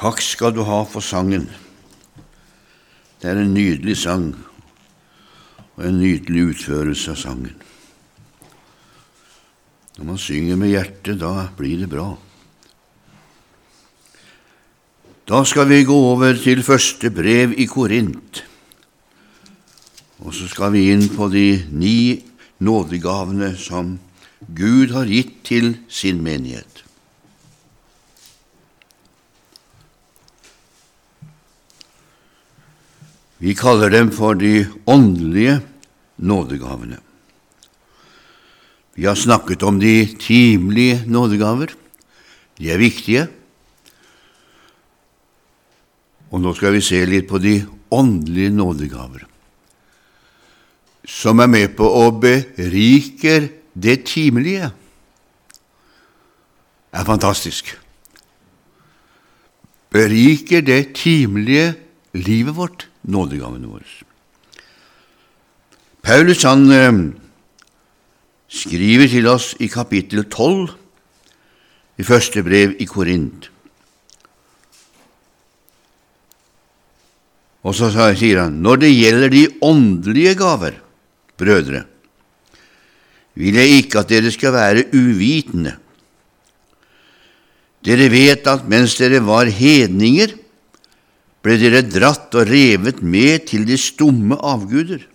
Takk skal du ha for sangen. Det er en nydelig sang og en nydelig utførelse av sangen. Når man synger med hjertet, da blir det bra. Da skal vi gå over til første brev i Korint, og så skal vi inn på de ni nådegavene som Gud har gitt til sin menighet. Vi kaller dem for de åndelige nådegavene. Vi har snakket om de timelige nådegaver. De er viktige. Og nå skal vi se litt på de åndelige nådegaver, som er med på å berike det timelige. Det er fantastisk. Beriker det timelige livet vårt nådegavene våre. Paulus han eh, skriver til oss i kapittel 12 i første brev i Korint. Og så sier han, når det gjelder de åndelige gaver, brødre, vil jeg ikke at dere skal være uvitende. Dere vet at mens dere var hedninger, ble dere dratt og revet med til de stumme avguder.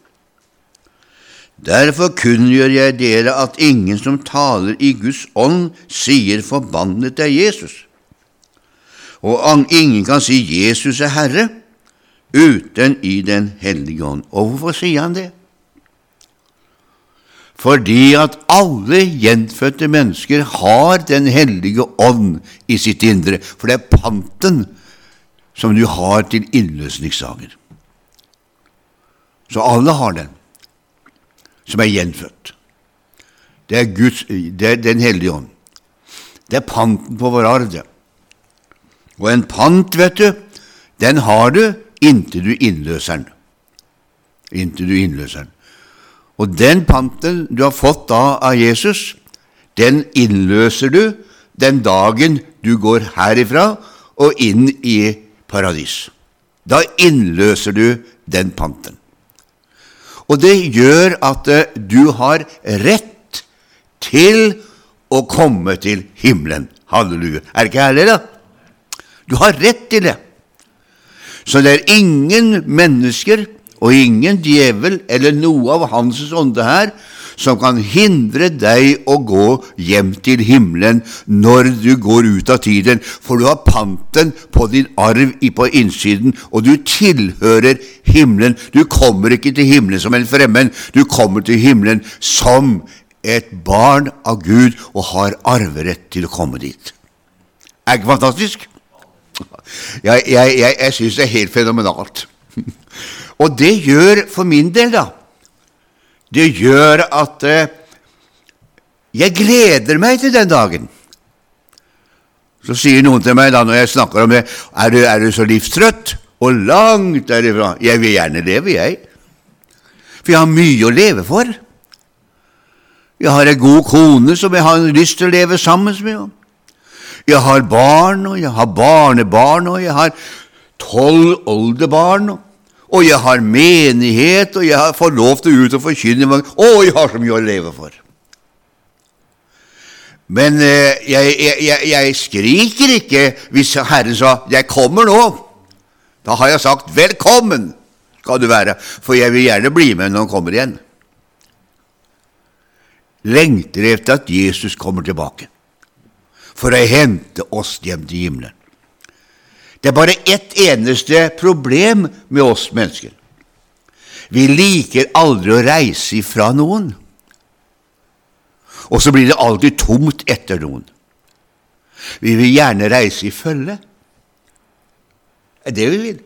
Derfor kunngjør jeg dere at ingen som taler i Guds ånd, sier forbannet er Jesus. Og ingen kan si Jesus er Herre uten i Den hellige ånd. Og hvorfor sier han det? Fordi at alle gjenfødte mennesker har Den hellige ånd i sitt indre, for det er panten som du har til innløsningsdager. Så alle har den, som er gjenfødt. Det er, Guds, det er Den hellige ånd. Det er panten på vår arv, det. Og en pant, vet du, den har du inntil du innløser den. Inntil du innløser den. Og den panten du har fått da av Jesus, den innløser du den dagen du går herifra og inn i paradis. Da innløser du den panten. Og det gjør at eh, du har rett til å komme til himmelen. Halleluja. Er det ikke herlig, da? Du har rett til det. Så det er ingen mennesker og ingen djevel eller noe av hans ånde her som kan hindre deg å gå hjem til himmelen når du går ut av tiden, for du har panten på din arv på innsiden, og du tilhører himmelen. Du kommer ikke til himmelen som en fremmed, du kommer til himmelen som et barn av Gud og har arverett til å komme dit. Er ikke fantastisk? Jeg, jeg, jeg, jeg syns det er helt fenomenalt. Og det gjør for min del, da det gjør at eh, jeg gleder meg til den dagen. Så sier noen til meg da når jeg snakker om det, er du, er du så livstrøtt? Og langt derifra. Jeg vil gjerne leve, jeg. For jeg har mye å leve for. Jeg har ei god kone som jeg har lyst til å leve sammen med. Jeg har barn, og jeg har barnebarn, og jeg har tolv oldebarn. Og og jeg har menighet, og jeg får lov til å ut og forkynne Å, jeg har så mye å leve for! Men eh, jeg, jeg, jeg, skriker ikke hvis Herren sa 'Jeg kommer nå'. Da har jeg sagt 'Velkommen skal du være', for jeg vil gjerne bli med når han kommer igjen. Lengter etter at Jesus kommer tilbake for å hente oss hjem til himmelen. Det er bare ett eneste problem med oss mennesker. Vi liker aldri å reise ifra noen. Og så blir det alltid tomt etter noen. Vi vil gjerne reise i følge. Det er det vi vil.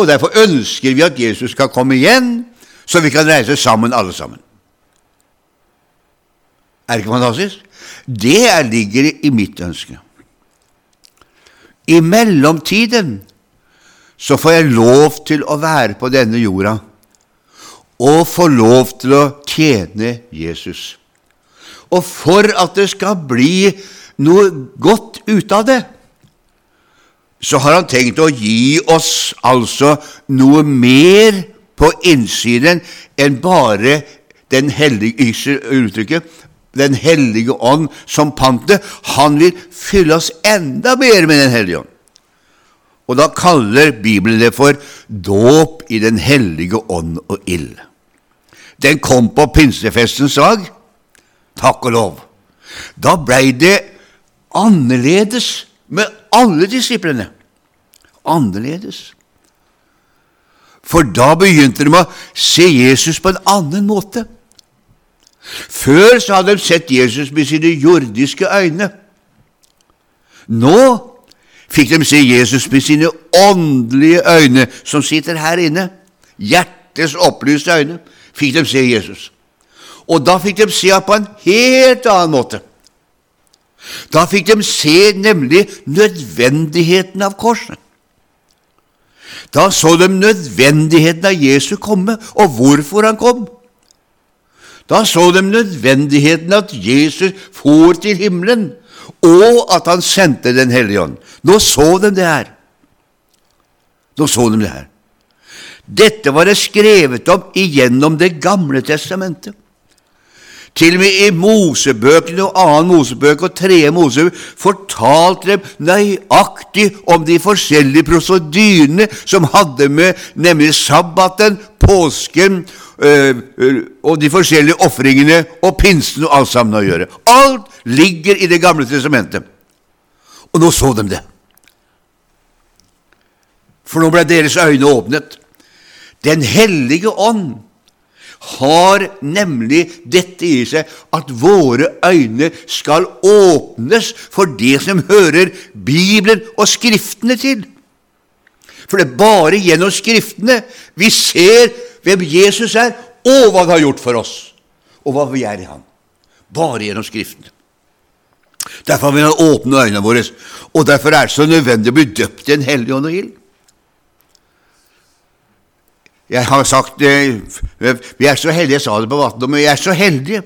Og Derfor ønsker vi at Jesus skal komme igjen, så vi kan reise sammen, alle sammen. Er det ikke fantastisk? Det ligger i mitt ønske. I mellomtiden så får jeg lov til å være på denne jorda og få lov til å tjene Jesus. Og for at det skal bli noe godt ut av det, så har han tenkt å gi oss altså noe mer på innsiden enn bare den hellige uttrykket, Den hellige ånd som pantet. Han vil fylle oss enda mer med Den hellige ånd. Og da kaller Bibelen det for dåp i Den hellige ånd og ild. Den kom på pinsefestens dag. Takk og lov. Da blei det annerledes med alle disiplene. Annerledes. For da begynte de å se Jesus på en annen måte. Før så hadde de sett Jesus med sine jordiske øyne. Nå fikk de se Jesus med sine åndelige øyne, som sitter her inne. Hjertets opplyste øyne fikk de se Jesus. Og da fikk de se ham på en helt annen måte. Da fikk de se nemlig nødvendigheten av korset. Da så de nødvendigheten av Jesu komme, og hvorfor han kom. Da så de nødvendigheten at Jesus for til himmelen, og at han sendte Den hellige ånd. Nå så de det her. Nå så de det her. Dette var det skrevet om igjennom Det gamle testamentet. Til og med i Mosebøkene og annen Mosebøk og tredje Mosebøk fortalte dem nøyaktig om de forskjellige prosedyrene som hadde med nemlig sabbaten, påsken og de forskjellige ofringene og pinsen og alt sammen å gjøre. Alt ligger i Det gamle testamentet. Og nå så de det. For nå ble deres øyne åpnet. Den hellige ånd har nemlig dette i seg at våre øyne skal åpnes for det som hører Bibelen og Skriftene til. For det er bare gjennom Skriftene vi ser hvem Jesus er, og hva han har gjort for oss, og hva vi er i ham. Bare gjennom Skriften. Derfor vil han åpne øynene våre, og derfor er det så nødvendig å bli døpt i en hellig ånd og ild. Jeg har sagt eh, Vi er så heldige, jeg sa det på Vatn, men vi er så heldige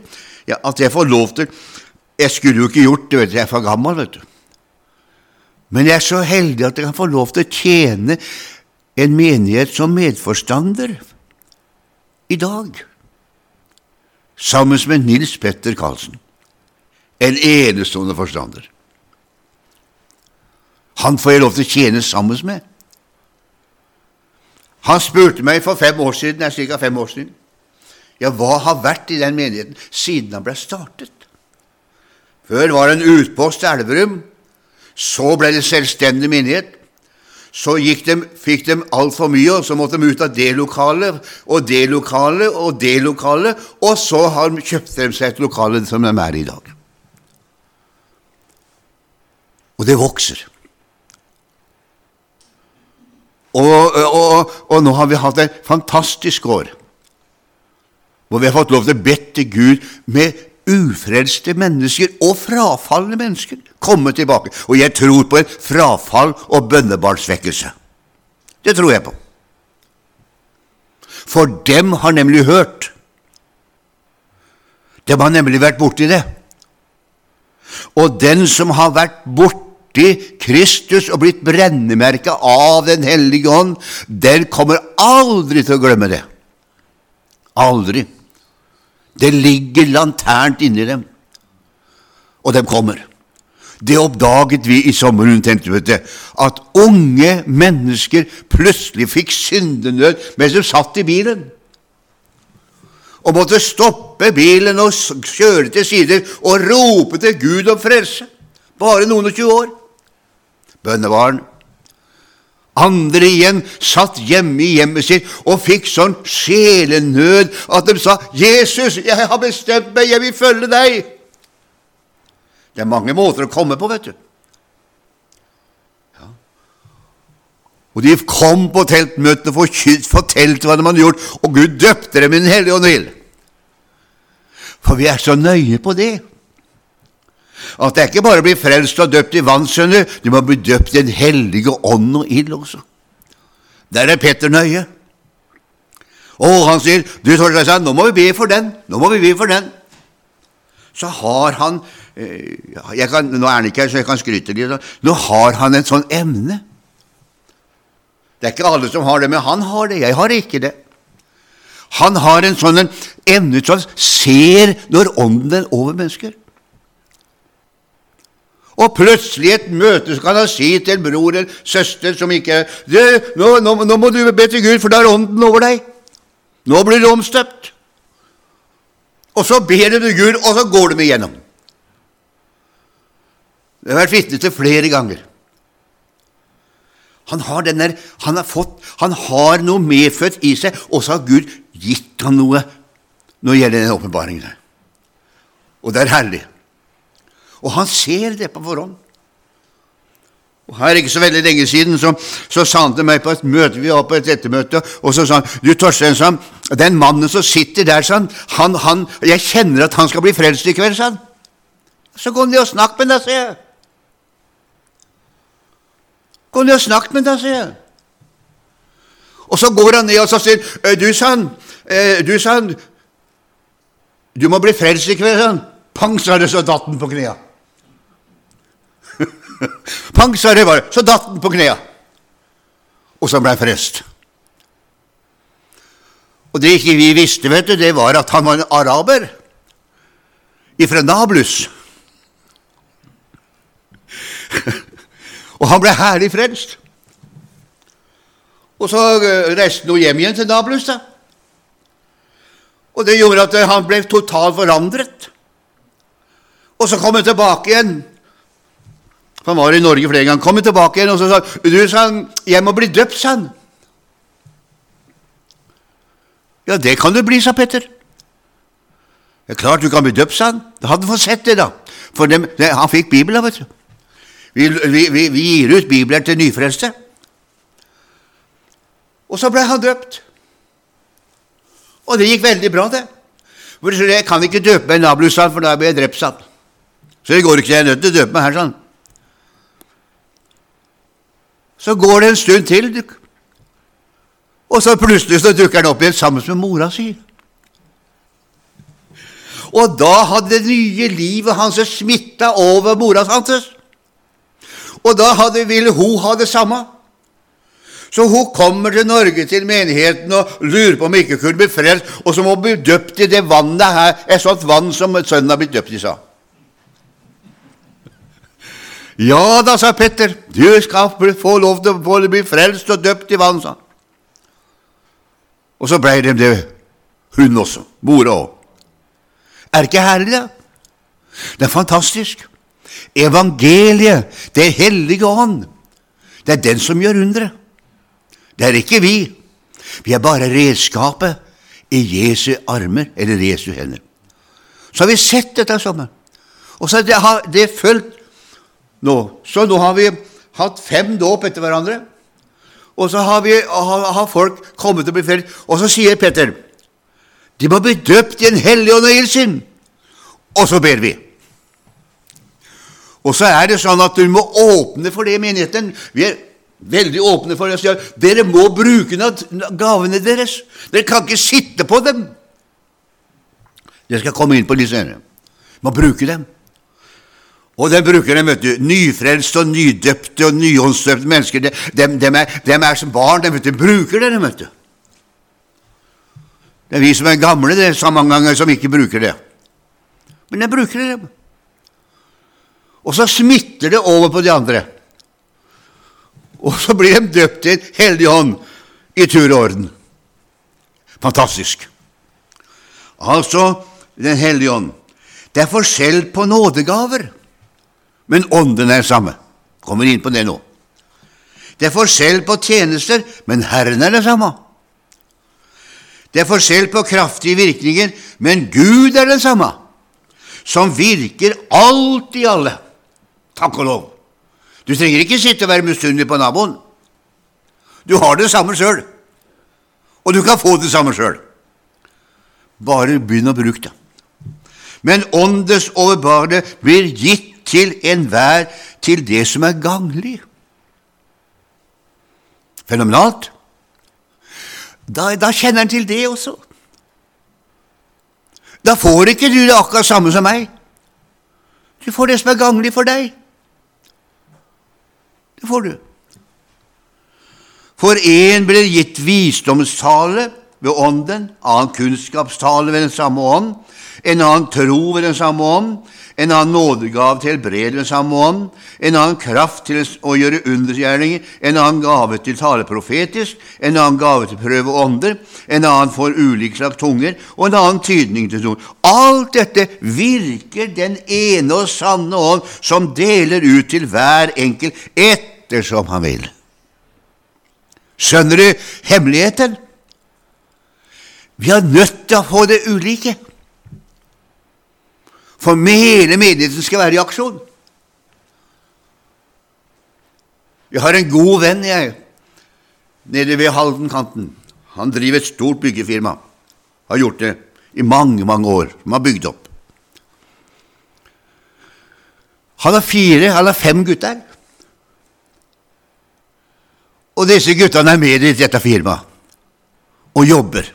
at jeg får lov til Jeg skulle jo ikke gjort det, vet du, jeg er for gammel, vet du. Men jeg er så heldig at jeg kan få lov til å tjene en menighet som medforstander i dag, sammen med Nils Petter Karlsen, en enestående forstander. Han får jeg lov til å tjene sammen med. Han spurte meg for fem år siden, er ca. fem år siden, ja, hva har vært i den menigheten siden han ble startet? Før var det en utpost til Elverum, så ble det selvstendig menighet. Så de, fikk de altfor mye, og så måtte de ut av det lokalet og det lokalet og det lokalet, og så har de kjøpt de seg et lokale som de er i dag. Og det vokser. Og, og, og, nå har vi hatt et fantastisk år, hvor vi har fått lov til å be til Gud med ufrelste mennesker og frafalne mennesker komme tilbake. Og jeg tror på en frafall og bønnebarnsvekkelse. Det tror jeg på. For dem har nemlig hørt. Dem har nemlig vært borti det. Og den som har vært borti Kristus og blitt brennemerka av Den hellige ånd, den kommer aldri til å glemme det. Aldri. Det ligger lanternt inni dem, og de kommer. Det oppdaget vi i sommeren, tenkte vi, at unge mennesker plutselig fikk syndenød mens de satt i bilen og måtte stoppe bilen og kjøre til sider og rope til Gud om frelse. Bare noen og tjue år bønnebarn. Andre igjen satt hjemme i hjemmet sitt og fikk sånn sjelenød at de sa, 'Jesus, jeg har bestemt meg, jeg vil følge deg.' Det er mange måter å komme på, vet du. Ja. Og de kom på teltmøtene og fortalte hva de hadde gjort, og Gud døpte dem i Den hellige ånd. For vi er så nøye på det. At det ikke bare å bli frelst og døpt i vann, skjønner du, du må bli døpt i Den hellige ånd og ild også. Der er Petter nøye. Og han sier, du Torstein, nå må vi be for den, nå må vi be for den. Så har han eh, kan, Nå er han ikke her, så jeg kan skryte litt. Nå har han en sånn emne. Det er ikke alle som har det, men han har det. Jeg har ikke det. Han har en sånn evne som ser når ånden er over mennesker. Og plutselig et møte så kan han si til en bror eller søster som ikke nå, nå, nå, må du be til Gud, for da er ånden over deg. Nå blir du omstøpt. Og så ber du til Gud, og så går de igjennom. Det har vært vitne til flere ganger. Han har, denne, han, har fått, han har noe medfødt i seg, og så har Gud gitt ham noe når det gjelder den åpenbaringen. Og det er herlig. Og han ser det på forhånd. Og Her ikke så veldig lenge siden så, så sa han til meg på et møte, vi var på et ettermøte, og så sa han du Torstein, sa den mannen som sitter der, sa han, han, jeg kjenner at han skal bli frelst i kveld, sa han. Så gå ned og snakk med deg, sier jeg. Gå ned og snakk med deg, sier jeg. Og så går han ned og så sier du, sa han, du, sa han, du må bli frelst i kveld, sa han. Pang, sa det, så datt han på knea. Pang, sa det bare, så datt han på knea. Og så ble frest. Og det ikke vi visste, vet du, det var at han var en araber ifra Nablus. og han ble herlig frelst. Og så eh, reiste han hjem igjen til Nablus. da. Og det gjorde at han ble totalt forandret. Og så kom han tilbake igjen. Han var i Norge flere ganger. Kom tilbake igjen og så sa du, sa han, 'Jeg må bli døpt', sa han. Ja, det kan du bli, sa Petter. Det er klart du kan bli døpt, sa han. Da hadde han fått sett det, da. For dem, det, han fikk Bibelen, vet du. Vi, vi, vi, vi gir ut Bibelen til nyfrelste. Og så ble han døpt. Og det gikk veldig bra, det. For Jeg kan ikke døpe meg i Nablusand, for da blir jeg drept, sa han. Så det går ikke, jeg er nødt til å døpe meg her, sånn. Så går det en stund til, og så plutselig så dukker han opp igjen sammen med mora si. Og da hadde det nye livet hans smitta over mora hans. Og da hadde, ville hun ha det samme. Så hun kommer til Norge, til menigheten, og lurer på om hun ikke kunne bli frelst, og så må hun bli døpt i det vannet her, et sånt vann som sønnen har blitt døpt i, sa ja da, sa Petter, du skal få lov til å bli frelst og døpt i vann, sa han. Og så blei det det, hun også, mora òg. Er det ikke herlig, da? Det er fantastisk. Evangeliet, det hellige ånd, det er den som gjør underet. Det er ikke vi. Vi er bare redskapet i Jesu armer, eller Jesu hender. Så har vi sett dette sammen. Og så har det, det fulgt nå. Så nå har vi hatt fem dåp etter hverandre. Og så har, vi, har, har folk kommet til å bli frelst. Og så sier Petter de må bli døpt i en hellig ånd og. Og så ber vi. Og så er det sånn at du må åpne for det i menigheten. Vi er veldig åpne for det. Dere må bruke gavene deres. Dere kan ikke sitte på dem. Det skal jeg komme inn på litt senere. Man bruker dem. Og den bruker dem, vet du. Nyfrelste og nydøpte og nyåndsdøpte mennesker. De, dem, dem, er, dem, er, som barn. De, vet du, bruker det, vet du. Det er vi som er gamle, det så mange ganger som ikke bruker det. Men de bruker det. Og så smitter det over på de andre. Og så blir de døpt til hellig hånd i tur og orden. Fantastisk. Altså Den hellige ånd. Det er forskjell på nådegaver men ånden er samme. Kommer inn på det nå. Det er forskjell på tjenester, men Herren er det samme. Det er forskjell på kraftige virkninger, men Gud er det samme, som virker alt i alle. Takk og lov. Du trenger ikke sitte og være misunnelig på naboen. Du har det samme sjøl, og du kan få det samme sjøl. Bare begynn å bruke det. Men åndes overbare blir gitt til enhver til det som er ganglig. Fenomenalt. Da, da kjenner han til det også. Da får ikke du det akkurat samme som meg. Du får det som er ganglig for deg. Det får du. For én blir gitt visdomstale ved Ånden, annen kunnskapstale ved den samme ånd, en annen tro ved den samme ånd, en annen nådegave til helbredelse ved samme ånd, en annen kraft til å gjøre undergjerninger, en annen gave til tale profetisk, en annen gave til prøve ånder, en annen for ulike slags tunger, og en annen tydning til tunger. Alt dette virker den ene og sanne ånd, som deler ut til hver enkelt ettersom han vil. Skjønner du hemmeligheten? Vi er nødt til å få det ulike. For hele menigheten skal være i aksjon. Jeg har en god venn, jeg, nede ved Haldenkanten. Han driver et stort byggefirma. Har gjort det i mange, mange år. Som har bygd opp. Han har fire, han har fem gutter. Og disse guttene er med i dette firmaet og jobber.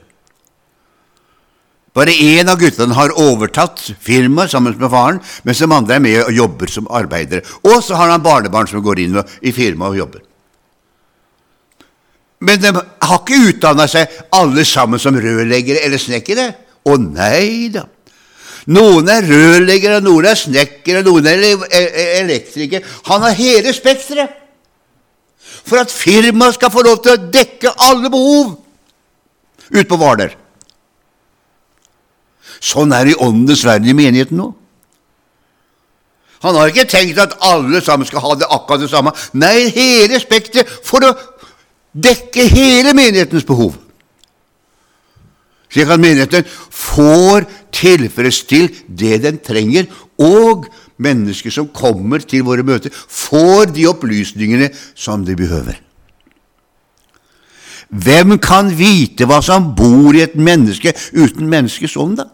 Bare én av guttene har overtatt firmaet sammen med faren, mens de andre er med og jobber som arbeidere. Og så har han barnebarn som går inn i firmaet og jobber. Men de har ikke utdanna seg alle sammen som rørleggere eller snekkere. Å nei da! Noen er rørleggere, noen er snekkere, noen er elektrikere. Han har hele spekteret for at firmaet skal få lov til å dekke alle behov ute på Hvaler. Sånn er det i åndenes verden i menigheten nå. Han har ikke tenkt at alle sammen skal ha det akkurat det samme. Nei, hele spekteret for å dekke hele menighetens behov. Slik at menigheten får tilfredsstilt det den trenger, og mennesker som kommer til våre møter, får de opplysningene som de behøver. Hvem kan vite hva som bor i et menneske uten menneskets ånd, da?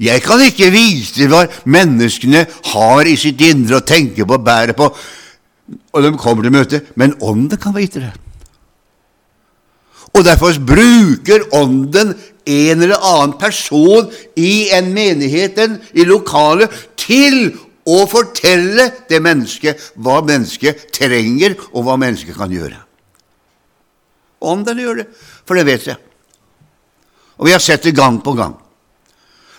Jeg kan ikke vise hva menneskene har i sitt indre og tenker på og bærer på, og de kommer til møte, men Ånden kan vite det. Og derfor bruker Ånden en eller annen person i en menigheten, i lokalet, til å fortelle det mennesket hva mennesket trenger, og hva mennesket kan gjøre. Ånden gjør det, for det vet jeg. Og vi har sett det gang på gang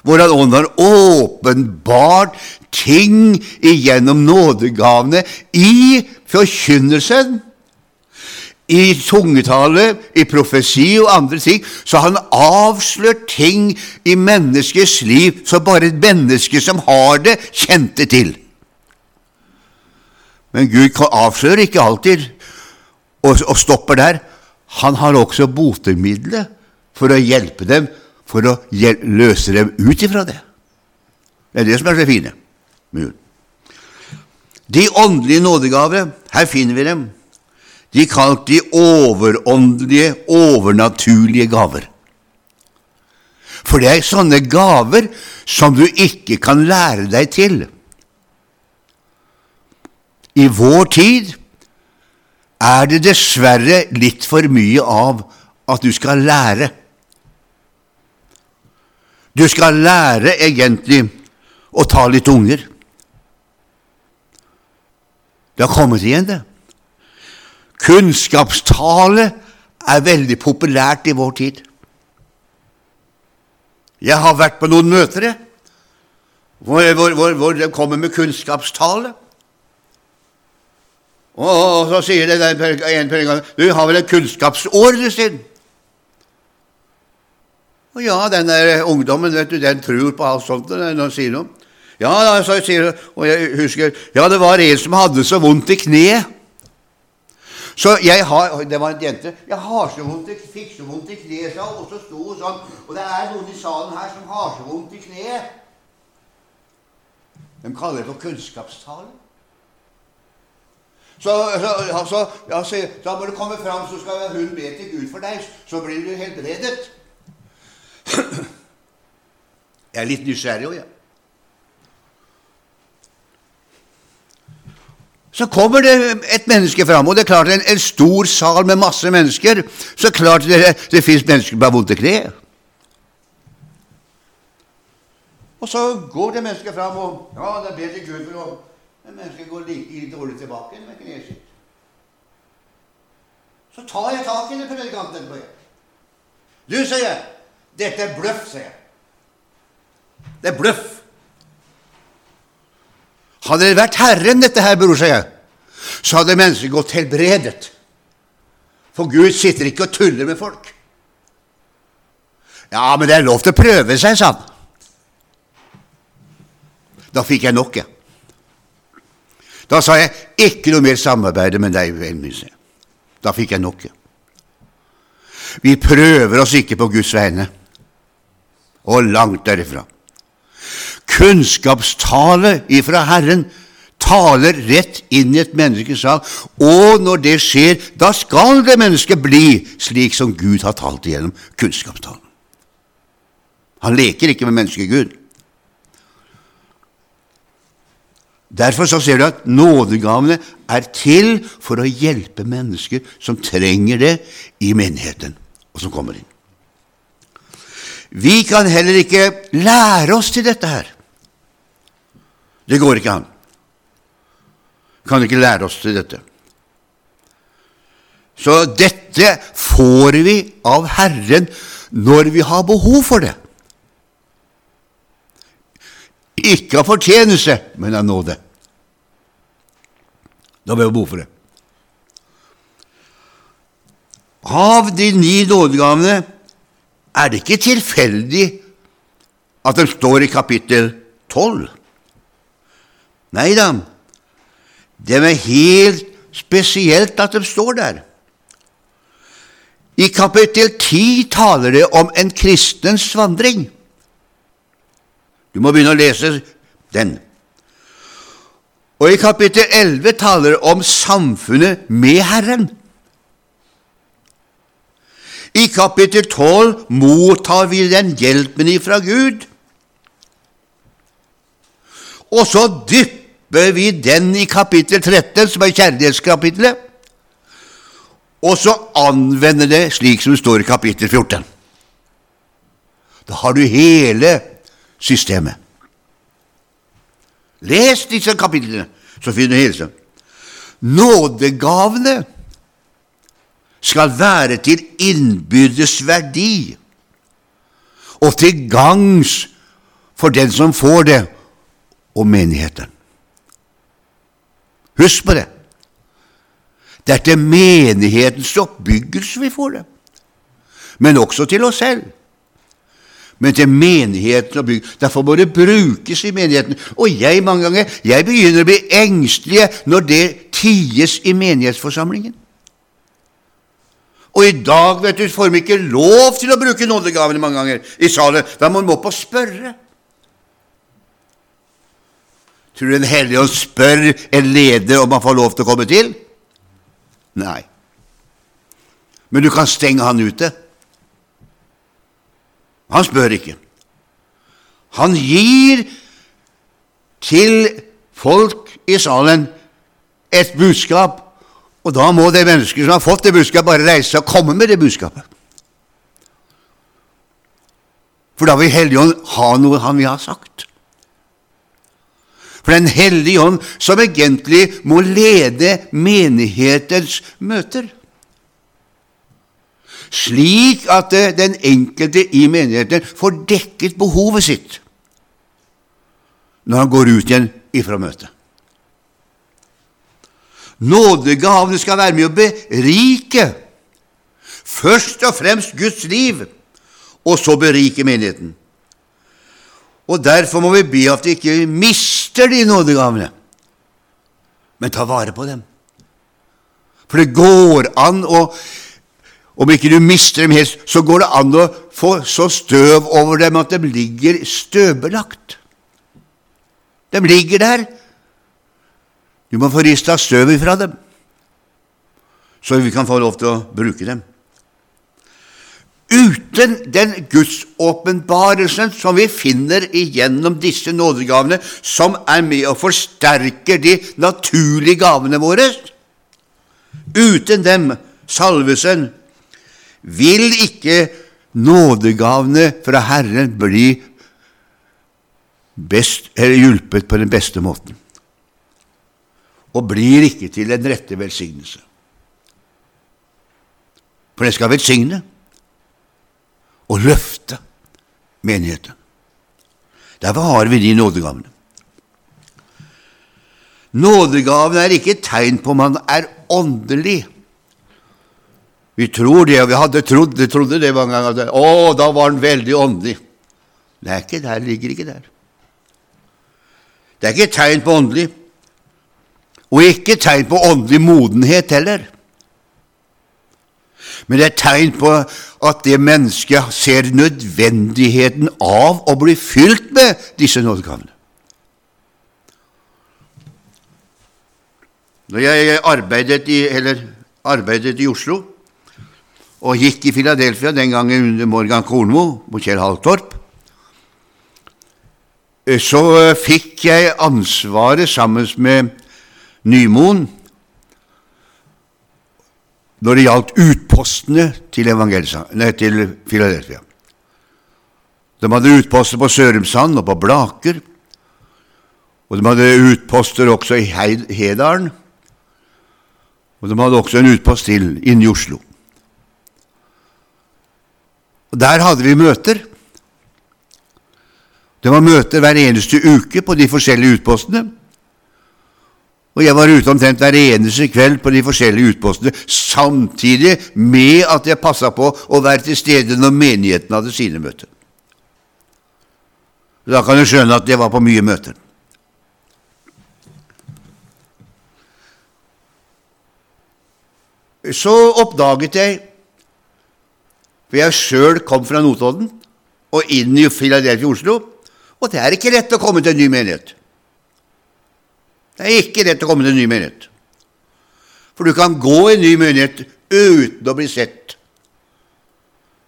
hvordan ånd har åpenbart ting igjennom nådegavene i forkynnelsen, i tungetale, i profesi og andre ting, så han avslørt ting i menneskets liv som bare et menneske som har det, kjente til. Men Gud avslører ikke alltid og, og stopper der. Han har også botemiddelet for å hjelpe dem for å løse dem ut ifra det. Det er det som er så fine De åndelige nådegaver, her finner vi dem. De kalt de overåndelige, overnaturlige gaver. For det er sånne gaver som du ikke kan lære deg til. I vår tid er det dessverre litt for mye av at du skal lære. Du skal lære egentlig å ta litt unger. Det har kommet igjen, det. Kunnskapstale er veldig populært i vår tid. Jeg har vært på noen møter hvor, hvor, hvor, hvor de kommer med kunnskapstale. Og, og så sier det en per gang Du har vel et kunnskapsår, du, sier og ja, den der ungdommen, vet du, den tror på alt sånt når han sier noe. Ja, så sier, og jeg husker, ja, det var en som hadde så vondt i kneet. Så jeg har, Det var en jente. 'Jeg har så vondt, fikk så vondt i kneet', sa og så sto hun sånn. Og det er noen i salen her som har så vondt i kneet. De kaller det for kunnskapstale. Så, så, altså, så, da må du komme fram, så skal hun be til Gud for deg. Så blir du helbredet. Jeg er litt nysgjerrig òg, jeg. Så kommer det et menneske fram, og det er klart en, en stor sal med masse mennesker. Så klart det, det fins mennesker som har vondt i kneet. Og så går det mennesket fram, og ja, det er bedre Gud for å Men mennesket går like dårlig tilbake med kneet sitt. Så tar jeg tak i det predikanten. Du, sier jeg, dette er bløff, sier jeg. Det er bløff. Hadde det vært Herren, dette her, bror, sier jeg, så hadde mennesket gått helbredet. For Gud sitter ikke og tuller med folk. Ja, men det er lov til å prøve seg, sa han. Da fikk jeg nok, jeg. Da sa jeg ikke noe mer samarbeide med deg, velmynse. Da fikk jeg nok. jeg. Vi prøver oss ikke på Guds vegne, og langt derifra. Kunnskapstale ifra Herren taler rett inn i et menneskes sak, og når det skjer, da skal det mennesket bli slik som Gud har talt igjennom kunnskapstalen. Han leker ikke med mennesket Gud. Derfor så ser du at nådegavene er til for å hjelpe mennesker som trenger det i menigheten, og som kommer inn. Vi kan heller ikke lære oss til dette her. Det går ikke an. Kan ikke lære oss til dette. Så dette får vi av Herren når vi har behov for det. Ikke av fortjeneste, men av nåde. Da har vi behov for det. Av de ni nådegavene er det ikke tilfeldig at de står i kapittel 12. Nei da, det er helt spesielt at de står der. I kapittel 10 taler det om en kristens vandring. Du må begynne å lese den. Og i kapittel 11 taler det om samfunnet med Herren. I kapittel 12 mottar vi den hjelpen ifra Gud. Og så dypper vi den i kapittel 13, som er kjærlighetskapitlet, og så anvender det slik som det står i kapittel 14. Da har du hele systemet. Les disse kapitlene, så finner du hele Nådegavene skal være til innbyrdes verdi og til gangs for den som får det, og menigheten. Husk på det. Det er til menighetens oppbyggelse vi får det, men også til oss selv men til menigheten og bygg. Derfor må det brukes i menigheten. Og jeg mange ganger jeg begynner å bli engstelig når det ties i menighetsforsamlingen. Og i dag vet du, får vi ikke lov til å bruke nådegavene mange ganger i salen. Da må man opp og spørre. Tror du Den hellige ånd spør en leder om han får lov til å komme til? Nei. Men du kan stenge han ute. Han spør ikke. Han gir til folk i salen et budskap, og da må det mennesket som har fått det budskapet, bare reise og komme med det budskapet. For da vil Helligånd ha noe han vil ha sagt. For Den hellige ånd som egentlig må lede menighetens møter slik at den enkelte i menigheten får dekket behovet sitt når han går ut igjen ifra møtet. Nådegavene skal være med å berike først og fremst Guds liv, og så berike menigheten. Og Derfor må vi be at vi ikke mister de nådegavene, men ta vare på dem. For det går an å om ikke du mister dem helt, så går det an å få så støv over dem at de ligger støvbelagt. De ligger der. Du må få rista støv ifra dem, så vi kan få lov til å bruke dem. Uten den gudsåpenbarelsen som vi finner igjennom disse nådegavene, som er med å forsterke de naturlige gavene våre, uten dem, salvesen, vil ikke nådegavene fra Herren bli best, hjulpet på den beste måten, og blir ikke til den rette velsignelse. For det skal velsigne og løfte menigheten. Derfor har vi de nådegavene. Nådegaven er ikke et tegn på om man er åndelig. Vi tror det, og vi hadde trodd det, trodde det mange ganger. Å, da var han veldig åndelig. Det er ikke der, ligger ikke der. Det er ikke et tegn på åndelig, og ikke tegn på åndelig modenhet heller. Men det er tegn på at det mennesket ser nødvendigheten av å bli fylt med disse nådegavene. Når jeg arbeidet i, arbeidet i, Oslo og gikk i Philadelphia den gangen under Morgan Kornmo på Kjell Haltorp, så fikk jeg ansvaret sammen med Nymoen når det gjaldt utpostene til, nei, til Philadelphia. De hadde utposter på Sørumsand og på Blaker, og de hadde utposter også i Hedalen, og de hadde også en utpost til inne i Oslo. Og Der hadde vi møter. Det var møter hver eneste uke på de forskjellige utpostene. Og jeg var ute omtrent hver eneste kveld på de forskjellige utpostene, samtidig med at jeg passa på å være til stede når menigheten hadde sine møter. Da kan du skjønne at jeg var på mye møter. Så oppdaget jeg, for jeg sjøl kom fra Notodden og inn i Philadelphia Oslo, og det er ikke lett å komme til en ny menighet. Det er ikke lett å komme til en ny menighet. For du kan gå i en ny menighet uten å bli sett.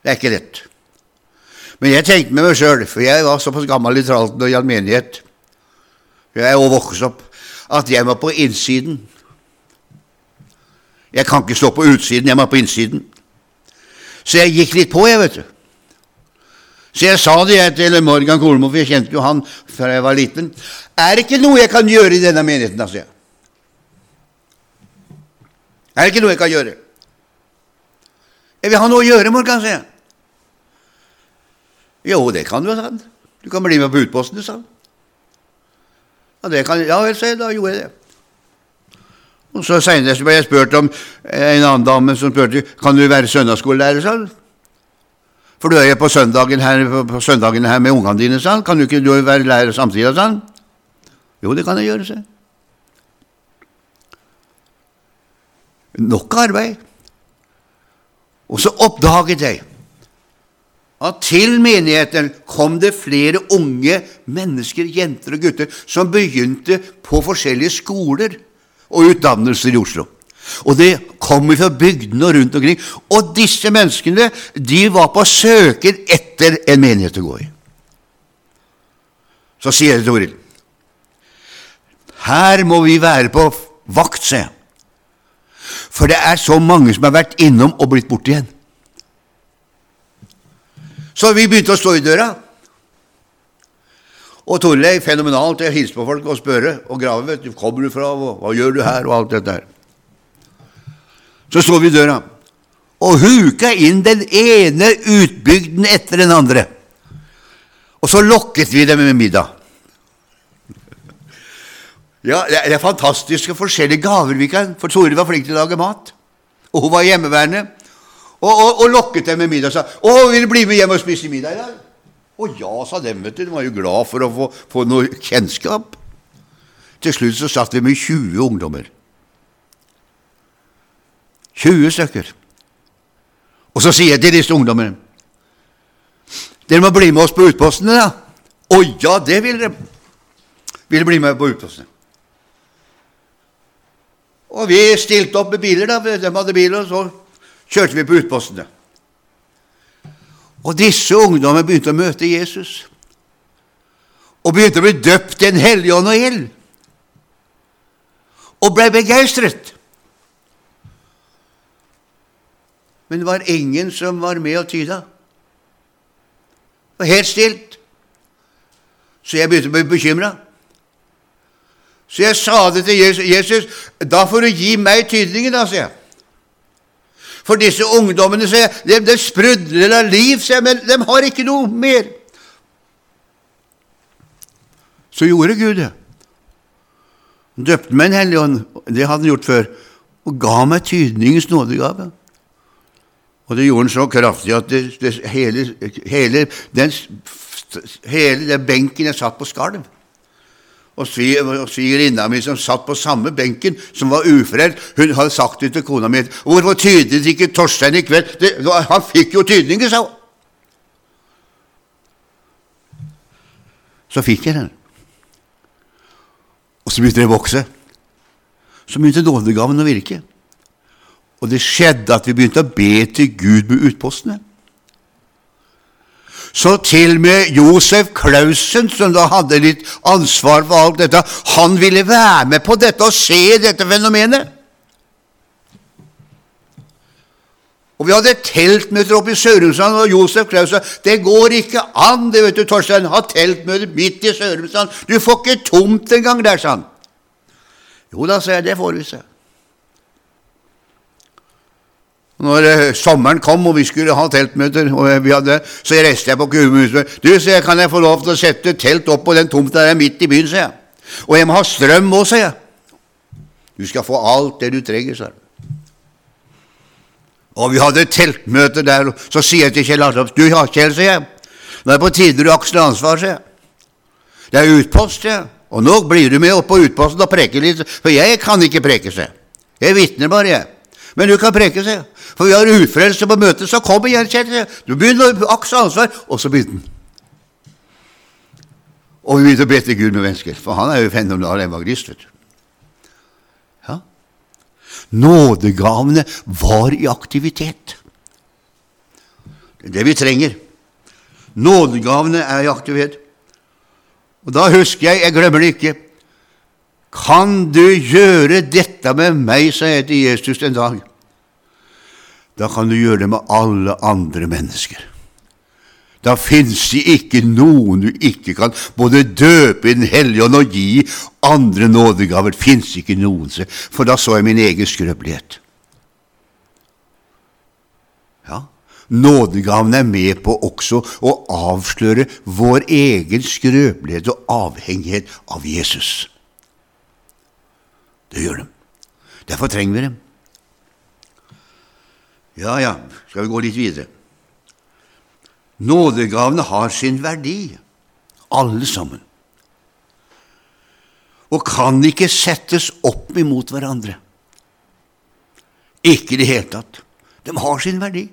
Det er ikke lett. Men jeg tenkte med meg sjøl, for jeg var såpass gammel i tralten og gjaldt menighet, jeg er jo vokst opp, at jeg var på innsiden. Jeg kan ikke stå på utsiden, jeg må på innsiden. Så jeg gikk litt på, jeg, vet du. Så jeg sa det jeg til Morgan Kolmo, for jeg kjente jo han fra jeg var liten. Er det ikke noe jeg kan gjøre i denne menigheten, da, sier jeg. Er det ikke noe jeg kan gjøre? Jeg vil ha noe å gjøre, Morgan, sier jeg. Jo, det kan du, sa han. Du kan bli med på utposten, sa han. Ja, det kan, ja vel, sa jeg. Da gjorde jeg det. Og så Seinere ble jeg spurt om en annen dame som spurte kan du være søndagsskolelærer. sa han. For du er jo på søndagen her, på søndagen her med ungene dine, sa han. Kan du ikke du være lærer samtidig? sa han. Jo, det kan jeg gjøre, sa Nok arbeid. Og så oppdaget jeg at til menigheten kom det flere unge mennesker, jenter og gutter, som begynte på forskjellige skoler og utdannelser i Oslo. Og det kom fra bygdene og rundt omkring. Og disse menneskene de var på søken etter en menighet å gå i. Så sier til Toril her må vi være på vakt, se. For det er så mange som har vært innom og blitt borte igjen. Så vi begynte å stå i døra. Og Torleif fenomenalt jeg hilste på folk og spørre og grave. vet du, 'Kommer du fra? Hva gjør du her?' og alt dette her. Så står vi i døra og huka inn den ene utbygden etter den andre. Og så lokket vi dem med middag. Ja, Det er fantastiske forskjellige gaver vi kan For Tore var flink til å lage mat. Og hun var hjemmeværende. Og, og, og lokket dem med middag og sa 'Å, vil du bli med hjem og spise middag i dag?' Å ja, sa dem. vet du. De var jo glad for å få, få noe kjennskap. Til slutt så satt vi med 20 ungdommer. 20 stykker. Og så sier jeg til disse ungdommene Dere må bli med oss på utpostene, da. Å ja, det vil dere. Vil bli med på utpostene. Og vi stilte opp med biler, da. De hadde bil, og så kjørte vi på utpostene. Og disse ungdommene begynte å møte Jesus. Og begynte å bli døpt i Den hellige ånd og ild. Og ble begeistret. Men det var ingen som var med og tyda. Det var helt stilt. Så jeg begynte å bli bekymra. Så jeg sa det til Jesus. 'Jesus, da får du gi meg tydningen', da, sier jeg. For disse ungdommene sier, de, de sprudler av liv, sier, jeg, men de har ikke noe mer. Så gjorde Gud det. Han døpte meg en hellig ånd, det hadde han gjort før, og ga meg tydningens nådegave. Og det gjorde den så kraftig at det, det, hele, hele, den, hele den benken jeg satt på, skalv. Og svigerinna mi som satt på samme benken, som var ufrelst, hun hadde sagt det til kona mi 'Hvorfor tydet ikke Torstein i kveld?' Det, han fikk jo tydninger, sa hun. Så fikk jeg den. Og så begynte det å vokse. Så begynte nådegaven å virke. Og det skjedde at vi begynte å be til Gud med utpostene. Så til og med Josef Klausen, som da hadde litt ansvar for alt dette, han ville være med på dette og se dette fenomenet. Og vi hadde teltmøter oppe i Sørumsand, og Josef Klausen Det går ikke an, det vet du, Torstein, ha teltmøte midt i Sørumsand. Du får ikke tomt engang der, sa han. Jo da, sa jeg, det får vi, se. Når eh, sommeren kom og vi skulle ha teltmøter, vi hadde, så reiste jeg på Kuehuset. 'Du, sier jeg, kan jeg få lov til å sette telt opp på den tomta der midt i byen', sier jeg. 'Og jeg må ha strøm òg', sier jeg. 'Du skal få alt det du trenger', sa han. Og vi hadde teltmøte der, så sier jeg til Kjell Arntoft 'Du, Kjell', sier jeg. 'Nå er det på tide du aksler ansvar', sier jeg. 'Det er utpost', sier jeg. 'Og nå blir du med opp på utposten og preker litt', for jeg kan ikke preke', sier jeg. 'Jeg vitner bare, jeg'. Men du kan preke, sier jeg. For vi har ufrelste på møtet, så kom igjen, Kjell. Du begynner å akse ansvar. Og så begynte han. Og vi begynte å be til Gud med mennesker, for han er jo fenomenal evangelist. vet du. Ja. Nådegavene var i aktivitet. Det er det vi trenger. Nådegavene er i aktivitet. Og da husker jeg, jeg glemmer det ikke Kan du gjøre dette med meg, sa jeg til Jesus en dag da kan du gjøre det med alle andre mennesker. Da fins det ikke noen du ikke kan både døpe i Den hellige ånd og gi andre nådegaver. Fins ikke noen, for da så jeg min egen skrøpelighet. Ja, nådegaven er med på også å avsløre vår egen skrøpelighet og avhengighet av Jesus. Det gjør de. Derfor trenger vi dem. Ja, ja, skal vi gå litt videre. Nådegavene har sin verdi, alle sammen, og kan ikke settes opp imot hverandre. Ikke i det hele tatt. De har sin verdi.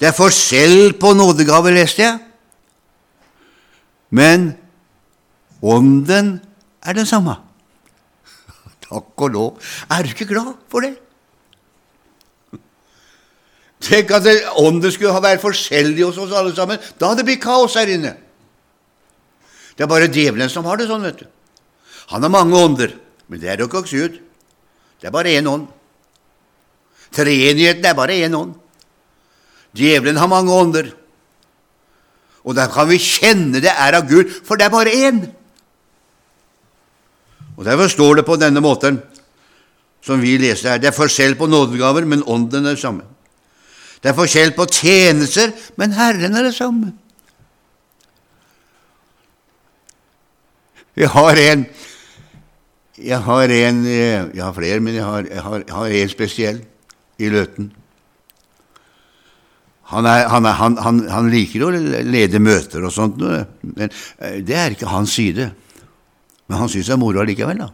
Det er forskjell på nådegaver, leste jeg, men ånden er den samme. Takk og lov. Er du ikke glad for det? Tenk at ånden skulle ha vært forskjellig hos oss alle sammen. Da hadde det blitt kaos her inne. Det er bare djevelen som har det sånn, vet du. Han har mange ånder, men det er jo ikke Gud. Det er bare én ånd. Treenigheten er bare én ånd. Djevelen har mange ånder. Og da kan vi kjenne det er av Gud, for det er bare én. Og Derfor står det på denne måten, som vi leser her. Det er forskjell på nådegaver, men ånden er det samme. Det er forskjell på tjenester, men Herren er det samme. Jeg har en Jeg har en Jeg har flere, men jeg har, jeg har, jeg har en spesiell i Løten. Han, er, han, er, han, han, liker å lede møter og sånt, men eh, det er ikke hans side. Men han syns det er moro allikevel, da.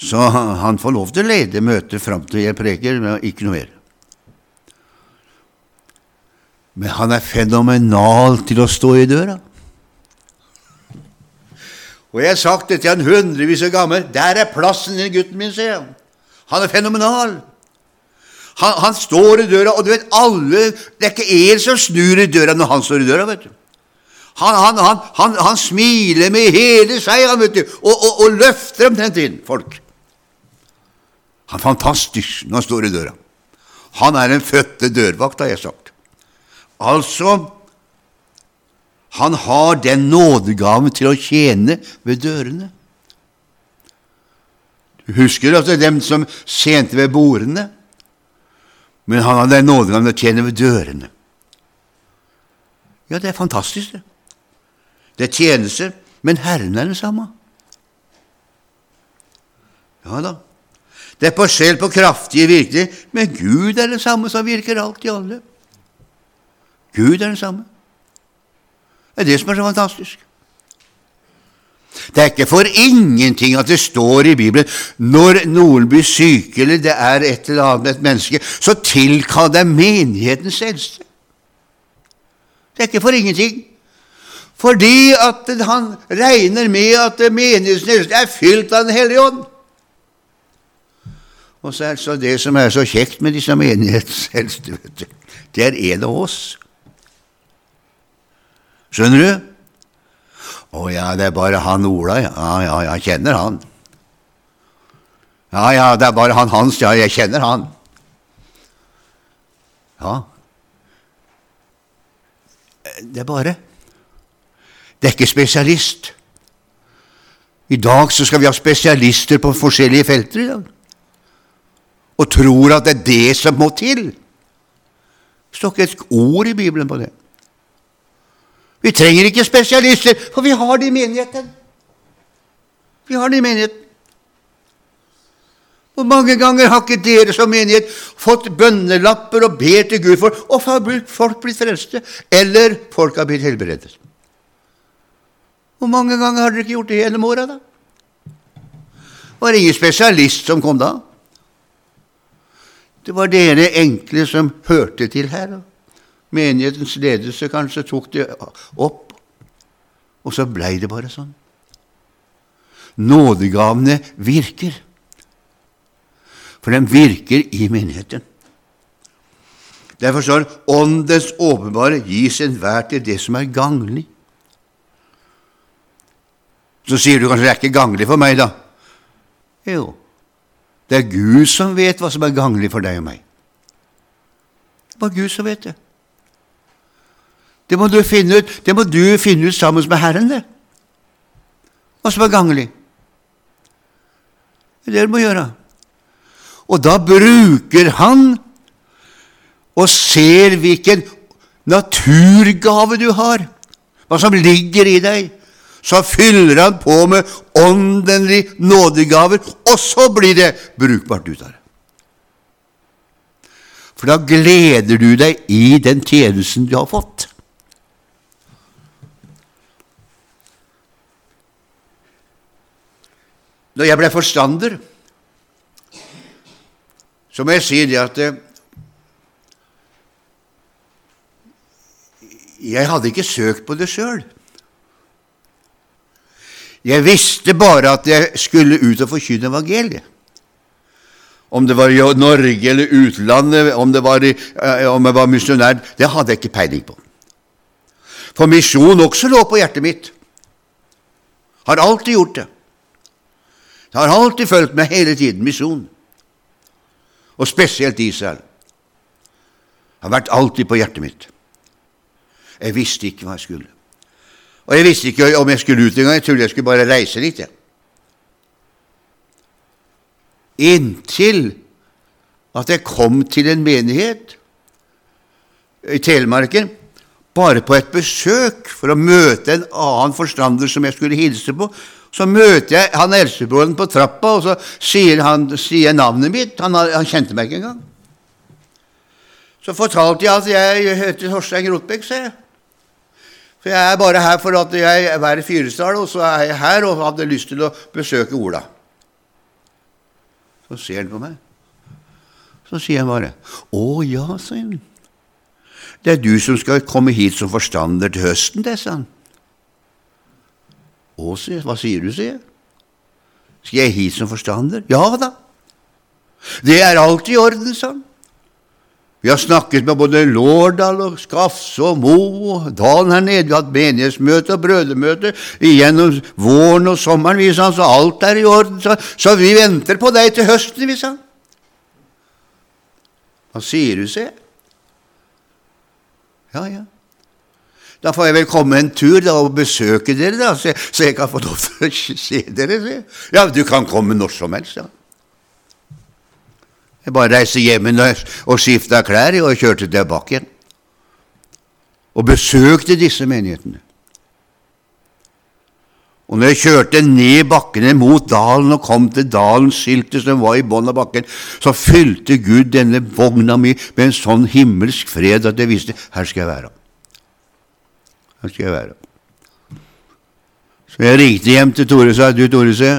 Så han får lov til å lede møtet fram til jeg preker, men ikke noe mer. Men han er fenomenal til å stå i døra. Og jeg har sagt det til han hundrevis av ganger. Der er plassen til gutten min, sier han. Han er fenomenal. Han, han, står i døra, og du vet alle Det er ikke én som snur i døra når han står i døra, vet du. Han, han, han smiler med hele seg han, vet du, og, og, og løfter omtrent inn folk. Han er fantastisk når han står i døra. Han er en fødte dørvakt, har jeg sagt. Altså, han har den nådegaven til å tjene ved dørene. Husker du at det er dem som tjente ved bordene? Men han hadde nådegaven til å tjene ved dørene. Ja, det er fantastisk, det. Det er tjeneste, men Herren er den samme. Ja da. Det er forskjell på kraftige virkninger, men Gud er det samme som virker alt i alle. Gud er den samme. Det er det som er så fantastisk. Det er ikke for ingenting at det står i Bibelen når noen blir syke, eller det er et eller annet et menneske, så tilkall deg menighetens eldste. Det er ikke for ingenting. Fordi at han regner med at menighetens er fylt av Den hellige ånd. Og så er det så det som er så kjekt med disse du, det er en av oss. Skjønner du? Å ja, det er bare han Ola, ja. Ja, ja, jeg kjenner han. Ja, ja, det er bare han Hans, ja, jeg kjenner han. Ja. Det er bare Det er ikke spesialist. I dag så skal vi ha spesialister på forskjellige felter i dag. Og tror at det er det som må til. Det står ikke et ord i Bibelen på det. Vi trenger ikke spesialister, for vi har det i menigheten. Vi har det i menigheten. Hvor mange ganger har ikke dere som menighet fått bønnelapper og ber til Gud for, og folk blitt frelste, eller folk har blitt helbredet? Hvor mange ganger har dere ikke gjort det gjennom åra, da? Var det ingen spesialist som kom da? Det var dere enkle som hørte til her. Da menighetens ledelse kanskje tok det opp, og så blei det bare sånn. Nådegavene virker, for de virker i menigheten. Derfor står Åndens åpenbare gis enhver til det som er ganglig. Så sier du kanskje det er ikke ganglig for meg, da. Jo, det er Gud som vet hva som er ganglig for deg og meg. Det er bare Gud som vet det. Det må du finne ut, det må du finne ut sammen med Herren, det. Hva som er ganglig. Det er det du må gjøre. Og da bruker han og ser hvilken naturgave du har, hva som ligger i deg. Så fyller han på med åndelige nådegaver, og så blir det brukbart ut av det. For da gleder du deg i den tjenesten du har fått. Når jeg ble forstander, så må jeg si det at eh, jeg hadde ikke søkt på det sjøl. Jeg visste bare at jeg skulle ut og forkynne evangeliet. Om det var i Norge eller utlandet, om, var i, eh, om jeg var misjonær, det hadde jeg ikke peiling på. For misjon også lå på hjertet mitt. Har alltid gjort det. Det har alltid fulgt meg hele tiden, misjon. Og spesielt Israel. Det har vært alltid på hjertet mitt. Jeg visste ikke hva jeg skulle. Og jeg visste ikke om jeg skulle ut engang. Jeg trodde jeg skulle bare reise litt. Ja. Inntil at jeg kom til en menighet i Telemarken, bare på et besøk for å møte en annen forstander som jeg skulle hilse på, så møter jeg han eldstebroren på trappa, og så sier han sier navnet mitt. Han, han, kjente meg ikke engang. Så fortalte jeg at jeg heter Torstein Grotbekk, sa jeg. For jeg er bare her for at jeg er i Fyresdal, og så er jeg her og hadde lyst til å besøke Ola. Så ser han på meg. Så sier han bare 'Å ja', sier han. 'Det er du som skal komme hit som forstander til høsten', det, sa han. Å, sier Hva sier du, sier jeg. Skal jeg hit som forstander? Ja da. Det er alt i orden, sa han. Vi har snakket med både Lårdal og Skafse og Mo og Dalen her nede. Vi har hatt menighetsmøte og brødremøte gjennom våren og sommeren, vi, sa han, så alt er i orden. Så, så vi venter på deg til høsten, vi, sa han. Hva sier du, jeg. Ja, ja. Da får jeg vel komme en tur da, og besøke dere, da, så, jeg, så jeg kan få lov til å se dere. Se. Ja, du kan komme når som helst. Ja. Jeg bare reiste hjem og skifta klær og kjørte tilbake igjen. Og besøkte disse menighetene. Og når jeg kjørte ned bakkene mot dalen og kom til dalens skiltet som var i bånn av bakken, så fylte Gud denne vogna mi med en sånn himmelsk fred at jeg visste her skal jeg være. Her skal jeg være. Så jeg ringte hjem til Tore og sa du Tore,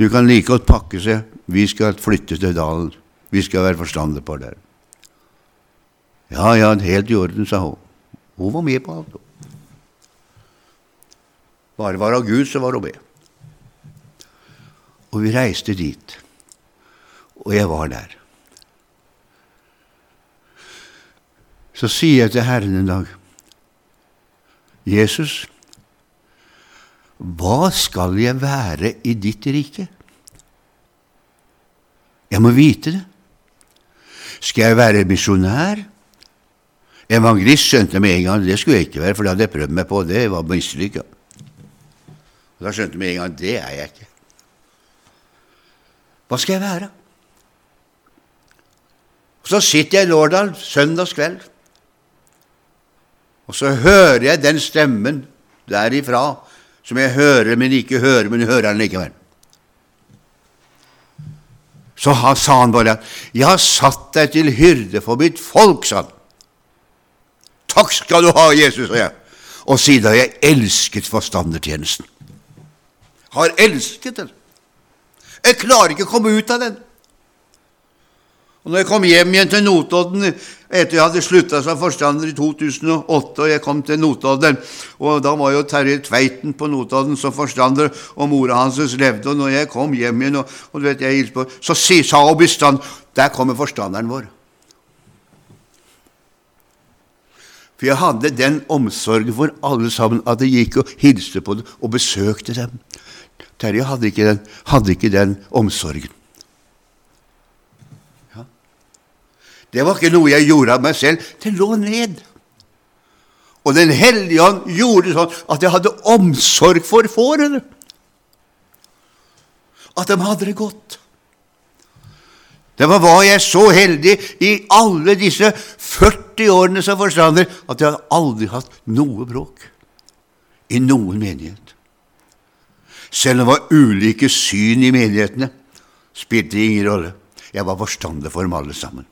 du kan like godt pakke seg. Vi skal flytte til dalen. Vi skal være forstander på det. Ja, ja, helt i orden, sa hun. Hun var med på alt. Bare var av Gud, så var hun med. Og vi reiste dit. Og jeg var der. Så sier jeg til Herren en dag Jesus, hva skal jeg være i ditt rike? Jeg må vite det. Skal jeg være misjonær? Evangelist skjønte med en gang det skulle jeg ikke være, for det hadde jeg prøvd meg på, det var mislykka. Da skjønte jeg med en gang det er jeg ikke. Hva skal jeg være? Og Så sitter jeg i Lårdal søndagskveld, og så hører jeg den stemmen derifra som jeg hører, men ikke hører, men hører den likevel. Så sa han bare 'Jeg har satt deg til hyrde for mitt folk', sa han. 'Takk skal du ha, Jesus', sa jeg. Og siden har jeg elsket forstandertjenesten. Har elsket den. Jeg klarer ikke å komme ut av den. Og når jeg kom hjem igjen til Notodden etter jeg hadde slutta som forstander i 2008, og jeg kom til Notodden, og da var jo Terje Tveiten på Notodden som forstander, og mora hans levde, og når jeg kom hjem igjen, og, og du vet, jeg hilste på, så sa hun bestand Der kommer forstanderen vår. For jeg hadde den omsorgen for alle sammen at jeg gikk og hilste på dem og besøkte dem. Terje hadde ikke den, hadde ikke den omsorgen. Det var ikke noe jeg gjorde av meg selv. Det lå ned. Og Den hellige ånd gjorde sånn at jeg hadde omsorg for fårene. At de hadde det godt. Det var jeg så heldig i alle disse 40 årene som forstander at jeg hadde aldri hatt noe bråk i noen menighet. Selv om det var ulike syn i menighetene, spilte det ingen rolle. Jeg var forstander for dem alle sammen.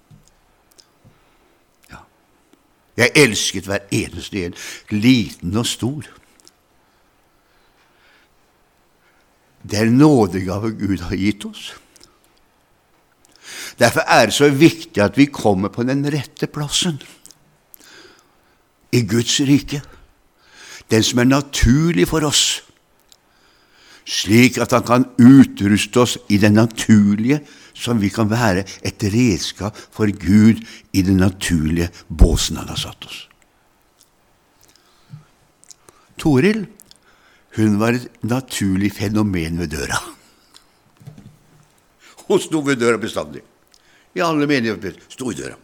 Jeg elsket hver eneste en, liten og stor. Det er nådegave Gud har gitt oss. Derfor er det så viktig at vi kommer på den rette plassen i Guds rike, den som er naturlig for oss, slik at han kan utruste oss i den naturlige som vi kan være et redskap for Gud i den naturlige båsen han har satt oss. Toril hun var et naturlig fenomen ved døra. Hun sto ved døra bestandig. I alle menigheter sto i døra.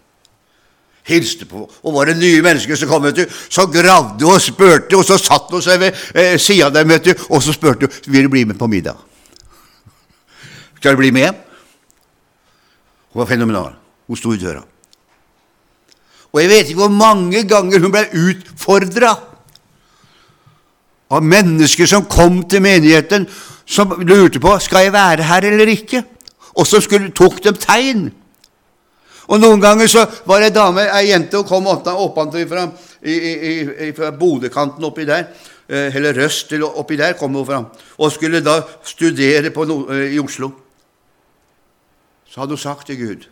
Hilste på. Og var det nye mennesker som kom, vet du, så gravde og spurte, og så satt hun seg ved eh, sida av dem, vet du, og så spurte hun vil du bli med på middag. Skal du bli med? Hun var fenomenal. Hun sto i døra. Og jeg vet ikke hvor mange ganger hun ble utfordra av mennesker som kom til menigheten, som lurte på skal jeg være her eller ikke, og så skulle, tok dem tegn. Og Noen ganger så var det ei dame, ei jente, og kom oppantil fra, fra Bodø-kanten oppi der, eh, eller Røst oppi der, kom hun fram, og skulle da studere no, eh, i Oslo så hadde hun sagt til Gud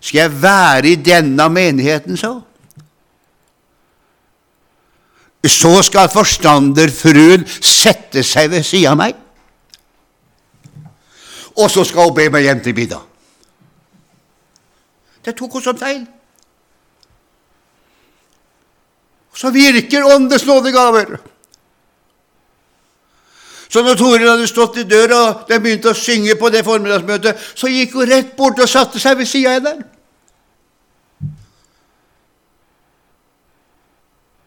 Skal jeg være i denne menigheten, så? Så skal forstanderfruen sette seg ved siden av meg, og så skal hun be meg hjem til middag. Det tok hun som feil. Så virker Åndens nådegaver. Så når Toril hadde stått i døra og de begynte å synge på det formiddagsmøtet, så gikk hun rett bort og satte seg ved sida av henne.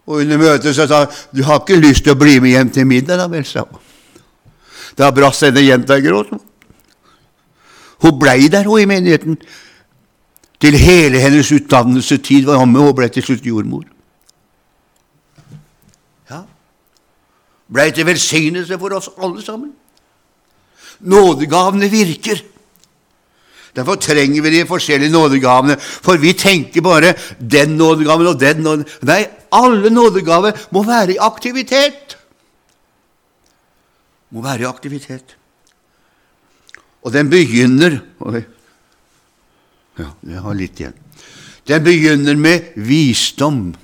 Og under møtet så sa hun, 'Du har ikke lyst til å bli med hjem til middag, da vel?' sa hun. Da brast denne jenta i gråt. Hun blei der, hun, i menigheten. Til hele hennes utdannelsetid var hun med, og ble til slutt jordmor. Blei til velsignelse for oss alle sammen. Nådegavene virker. Derfor trenger vi de forskjellige nådegavene, for vi tenker bare 'den nådegaven og den nådegaven'. Nei, alle nådegaver må være i aktivitet. Må være i aktivitet. Og den begynner Ja, jeg har litt igjen. Den begynner med visdom.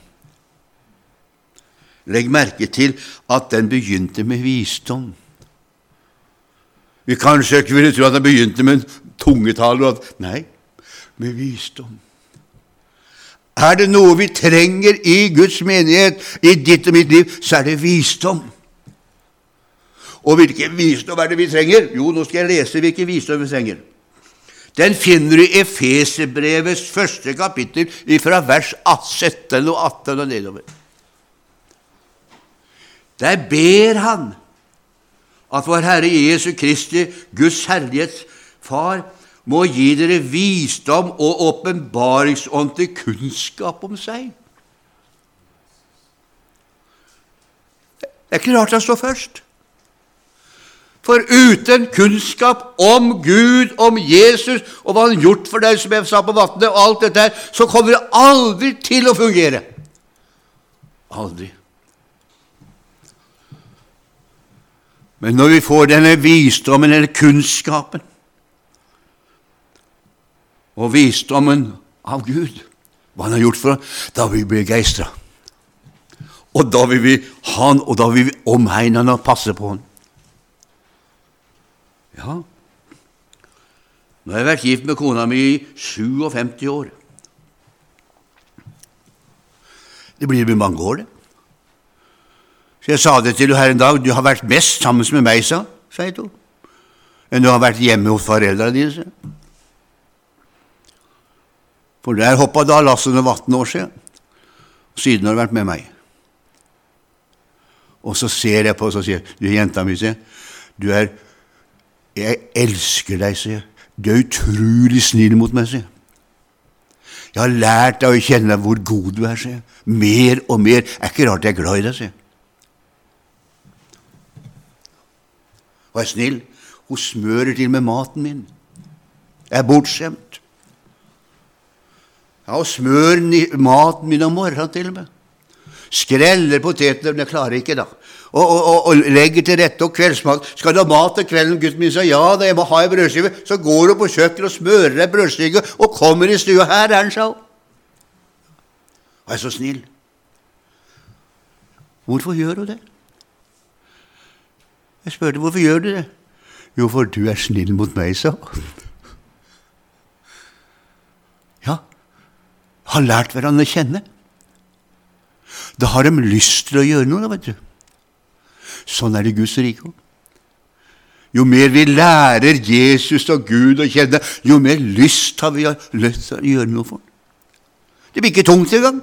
Legg merke til at den begynte med visdom. Vi kanskje ikke ville tro at den begynte med en tungetale. Nei, med visdom. Er det noe vi trenger i Guds menighet, i ditt og mitt liv, så er det visdom. Og hvilken visdom er det vi trenger? Jo, nå skal jeg lese hvilken visdom vi trenger. Den finner du i Efeserbrevets første kapittel fra vers 17 og 18 og nedover. Der ber han at vår Herre Jesu Kristi, Guds herlighets Far, må gi dere visdom og åpenbaringsånd til kunnskap om seg. Det er ikke rart han står først. For uten kunnskap om Gud, om Jesus og hva han har gjort for deg, som jeg sa på vannet, og alt dette her, så kommer det aldri til å fungere. Aldri. Men når vi får denne visdommen eller kunnskapen, og visdommen av Gud, hva han har gjort for oss, da vil vi bli begeistra. Og da vil vi ha han, og da vil vi omhegne han og passe på han. Ja, nå har jeg vært gift med kona mi i 57 år. Det blir med mange år, det. Så jeg sa det til henne her en dag. Du har vært mest sammen med meg, sa, sa til enn du har vært hjemme hos foreldrene dine. For der hoppa da lasset noen 18 år siden. Siden har du vært med meg. Og så ser jeg på og så sier du, jenta mi, sier, du er Jeg elsker deg, sier Du er utrolig snill mot meg, sier jeg. har lært deg å kjenne hvor god du er, sier Mer og mer. Det er ikke rart jeg er glad i deg, sier Og er snill. Hun smører til med maten min. Jeg er bortskjemt. Ja, Hun smører maten min om morgenen til med. Skreller potetene, men jeg klarer ikke, da. Og, og, og, og legger til rette og kveldsmat. Skal du ha mat til kvelden? Gutten min sa ja, da jeg må ha ei brødskive. Så går hun på kjøkkenet og smører ei brødskive og kommer i stua. Her er den, sa hun. Og er så snill. Hvorfor gjør hun det? Jeg spurte hvorfor gjør du det. Jo, for du er snill mot meg, sa. Ja, har lært hverandre å kjenne. Da har de lyst til å gjøre noe, vet du. Sånn er det Guds rike. Jo mer vi lærer Jesus og Gud å kjenne, jo mer lyst har vi lyst til å gjøre noe for ham. Det blir ikke tungt engang.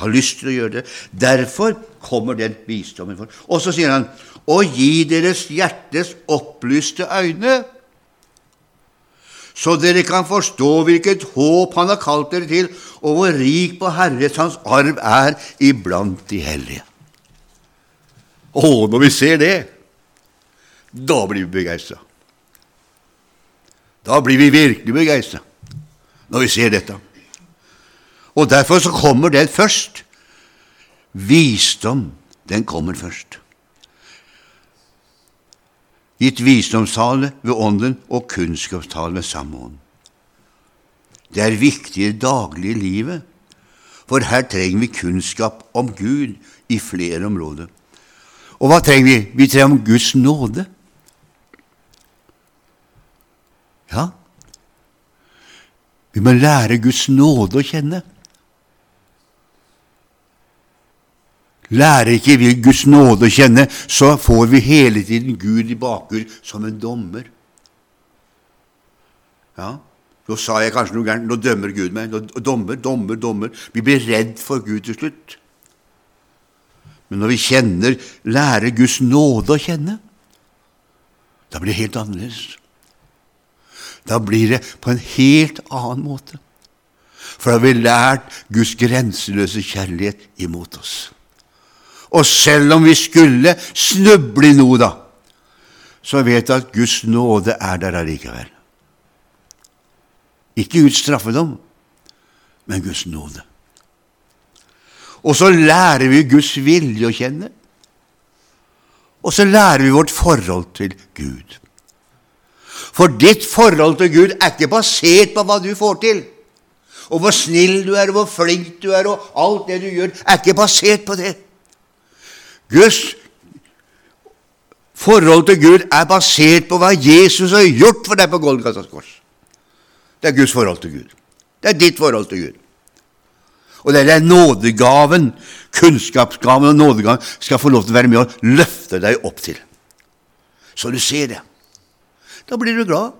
Har lyst til å gjøre det. Derfor kommer den visdommen for. Og så sier han og gi deres hjertes opplyste øyne, så dere kan forstå hvilket håp Han har kalt dere til, og hvor rik på Herres Hans arv er iblant de hellige. Å, når vi ser det, da blir vi begeistra. Da blir vi virkelig begeistra når vi ser dette. Og derfor så kommer den først. Visdom, den kommer først. Gitt visdomstale ved Ånden og kunnskapstale ved samme ånd. Det er viktig i det daglige livet, for her trenger vi kunnskap om Gud i flere områder. Og hva trenger vi? Vi trenger om Guds nåde. Ja, vi må lære Guds nåde å kjenne. Lærer ikke vi Guds nåde å kjenne, så får vi hele tiden Gud i bakhjul som en dommer. Ja, Nå sa jeg kanskje noe gærent. Nå dømmer Gud meg. Nå dommer, dommer, dommer. Vi blir redd for Gud til slutt. Men når vi kjenner, lærer Guds nåde å kjenne, da blir det helt annerledes. Da blir det på en helt annen måte. For da har vi lært Guds grenseløse kjærlighet imot oss. Og selv om vi skulle snuble i noe, da, så vet jeg at Guds nåde er der allikevel. Ikke Guds straffedom, men Guds nåde. Og så lærer vi Guds vilje å kjenne. Og så lærer vi vårt forhold til Gud. For ditt forhold til Gud er ikke basert på hva du får til. Og hvor snill du er, og hvor flink du er, og alt det du gjør, er ikke basert på det. Guds forhold til Gud er basert på hva Jesus har gjort for deg på Golgatas kors. Det er Guds forhold til Gud. Det er ditt forhold til Gud. Og det er nådegaven, kunnskapsgaven og nådegaven, skal få lov til å være med og løfte deg opp til. Så du ser det. Da blir du glad.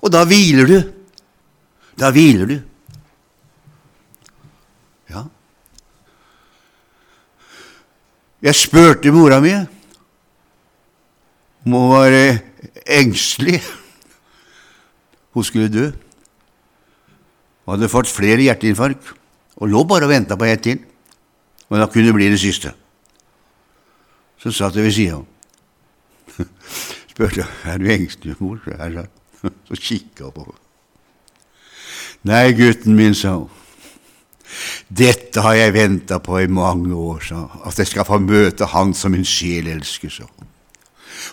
Og da hviler du. Da hviler du. Jeg spurte mora mi om hun var engstelig. Hun skulle dø. Hun hadde fått flere hjerteinfarkt og lå bare og venta på ett til. Men da kunne det bli det siste. Så satt jeg ved sida av Spurte er du engstelig, mor. Så kikka hun på henne. Nei, gutten min, sa hun. Dette har jeg venta på i mange år, sa At jeg skal få møte Han som min sjel elsker, sa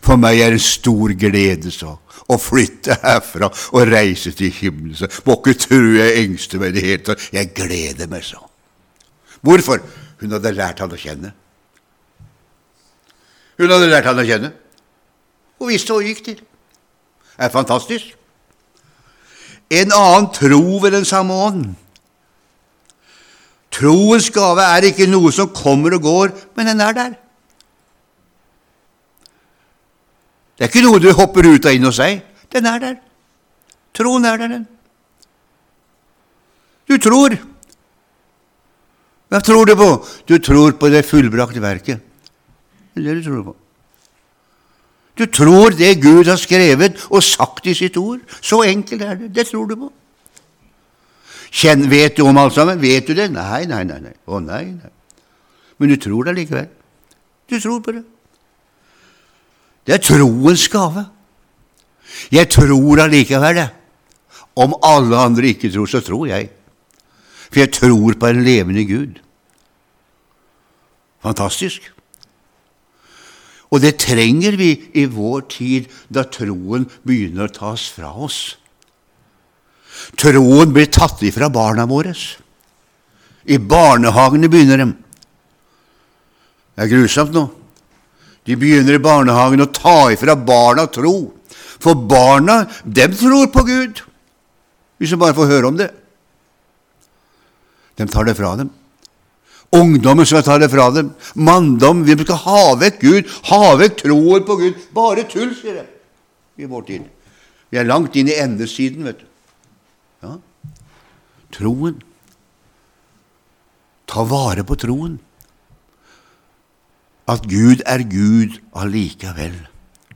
For meg er det en stor glede, sa å flytte herfra og reise til himmelen. sa må ikke tro jeg engster meg i det hele tatt. Jeg gleder meg, sa Hvorfor? Hun hadde lært han å kjenne. Hun hadde lært han å kjenne. og visste hva hun gikk til. Det er fantastisk. En annen tro ved den samme ånd. Troens gave er ikke noe som kommer og går, men den er der. Det er ikke noe du hopper ut av inn hos deg. Den er der. Troen er der, den. Du tror. Hva tror du på? Du tror på det fullbrakte verket. Det er det du tror på. Du tror det Gud har skrevet og sagt i sitt ord. Så enkelt er det. Det tror du på. Kjenn, vet du om alt sammen? Vet du det? Nei, nei, nei. nei. Å, nei, nei. Men du tror det likevel. Du tror på det. Det er troens gave. Jeg tror allikevel det. Om alle andre ikke tror, så tror jeg. For jeg tror på en levende Gud. Fantastisk. Og det trenger vi i vår tid, da troen begynner å tas fra oss. Troen blir tatt ifra barna våre. I barnehagene begynner de. Det er grusomt nå. De begynner i barnehagen å ta ifra barna tro. For barna, dem tror på Gud, hvis de bare får høre om det. De tar det fra dem. Ungdommen skal ta det fra dem. Manndom, vi skal ha vekk Gud, ha vekk troen på Gud. Bare tull, sier de i vår tid. Vi er langt inn i endesiden, vet du. Troen. Ta vare på troen. At Gud er Gud allikevel.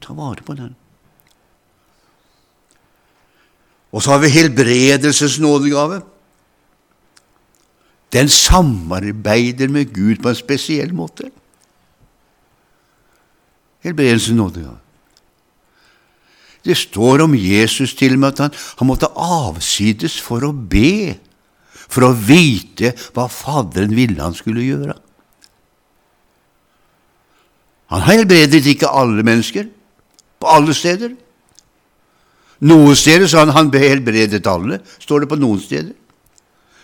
Ta vare på den. Og så har vi helbredelsesnådegave. Den samarbeider med Gud på en spesiell måte. Helbredelsens nådegave. Det står om Jesus til og med at han, han måtte avsides for å be, for å vite hva Faderen ville han skulle gjøre. Han helbredet ikke alle mennesker, på alle steder. Noen steder sa han han helbredet alle, står det på noen steder.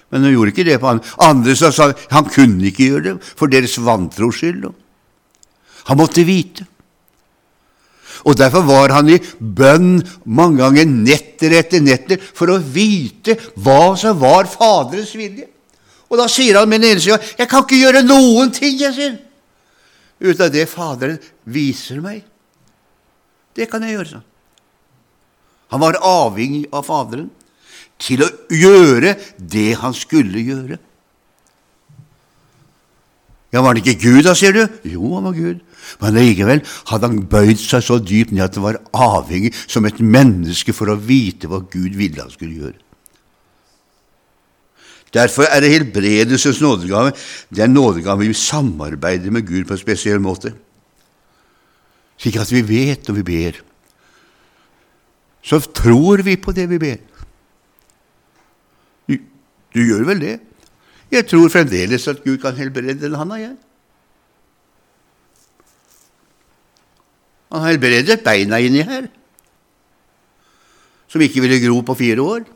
Men han gjorde ikke det på andre. Andre sa han han kunne ikke gjøre det for deres vantros skyld. Han måtte vite. Og Derfor var han i bønn mange ganger netter etter netter for å vite hva som var Faderens vilje. Og da sier han med den ene sida 'Jeg kan ikke gjøre noen ting', jeg sier, ut av det Faderen viser meg. Det kan jeg gjøre, sånn. Han var avhengig av Faderen til å gjøre det han skulle gjøre. Ja, var han ikke Gud, da, sier du? Jo, han var Gud. Men likevel hadde han bøyd seg så dypt ned at han var avhengig som et menneske for å vite hva Gud ville han skulle gjøre. Derfor er det helbredelsens nådegave den nådegave vi samarbeider med Gud på en spesiell måte, slik at vi vet når vi ber. Så tror vi på det vi ber. Du, du gjør vel det? Jeg tror fremdeles at Gud kan helbrede han og jeg. Han helbredet beina inni her, som ikke ville gro på fire år.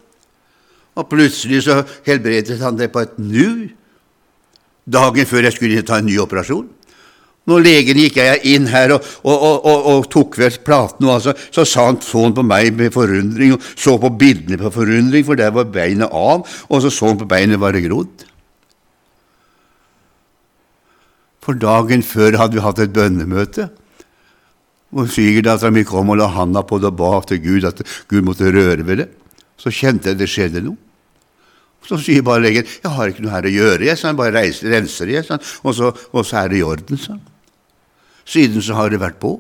Og plutselig så helbredet han det på et nu, dagen før jeg skulle ta en ny operasjon. Når legen gikk jeg inn her og, og, og, og tok vekk platen, altså, så sa han, sånn på meg med forundring, og så på bildene på forundring, for der var beinet av, og så så han på beinet var det grodd. For dagen før hadde vi hatt et bønnemøte, hvor svigerdattera mi kom og la handa på det og ba til Gud at Gud måtte røre ved det. Så kjente jeg det skjedde noe. Så sier bare legen 'Jeg har ikke noe her å gjøre', jeg, sa han bare reiser, renser jeg, sånn, og, så, og så er det i orden. Så. Siden så har det vært på.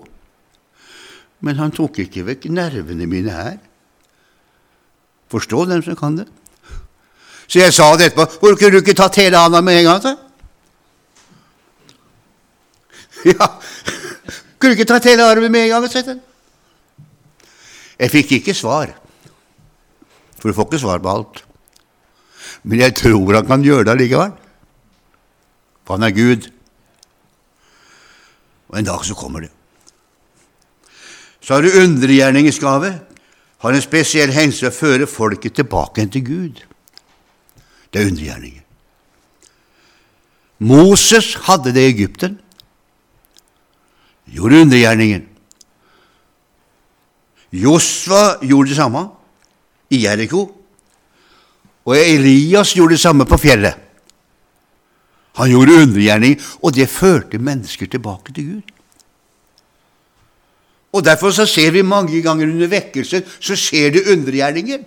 Men han tok ikke vekk nervene mine her. Forstå dem som kan det. Så jeg sa det etterpå. 'Hvor kunne du ikke tatt hele handa med en gang?' Så? Ja, kunne du ikke tatt hele armen med en gang? Sett Jeg fikk ikke svar, for du får ikke svar på alt. Men jeg tror han kan gjøre det allikevel, for han er Gud. Og en dag så kommer det. Så har du undergjerningens gave. Har en spesiell hensyn å føre folket tilbake til Gud. Det er undergjerninger. Moses hadde det i Egypten gjorde undergjerningen. Josva gjorde det samme i Jeriko, og Elias gjorde det samme på fjellet. Han gjorde undergjerning, og det førte mennesker tilbake til Gud. Og Derfor så ser vi mange ganger under vekkelsen så skjer det undergjerninger.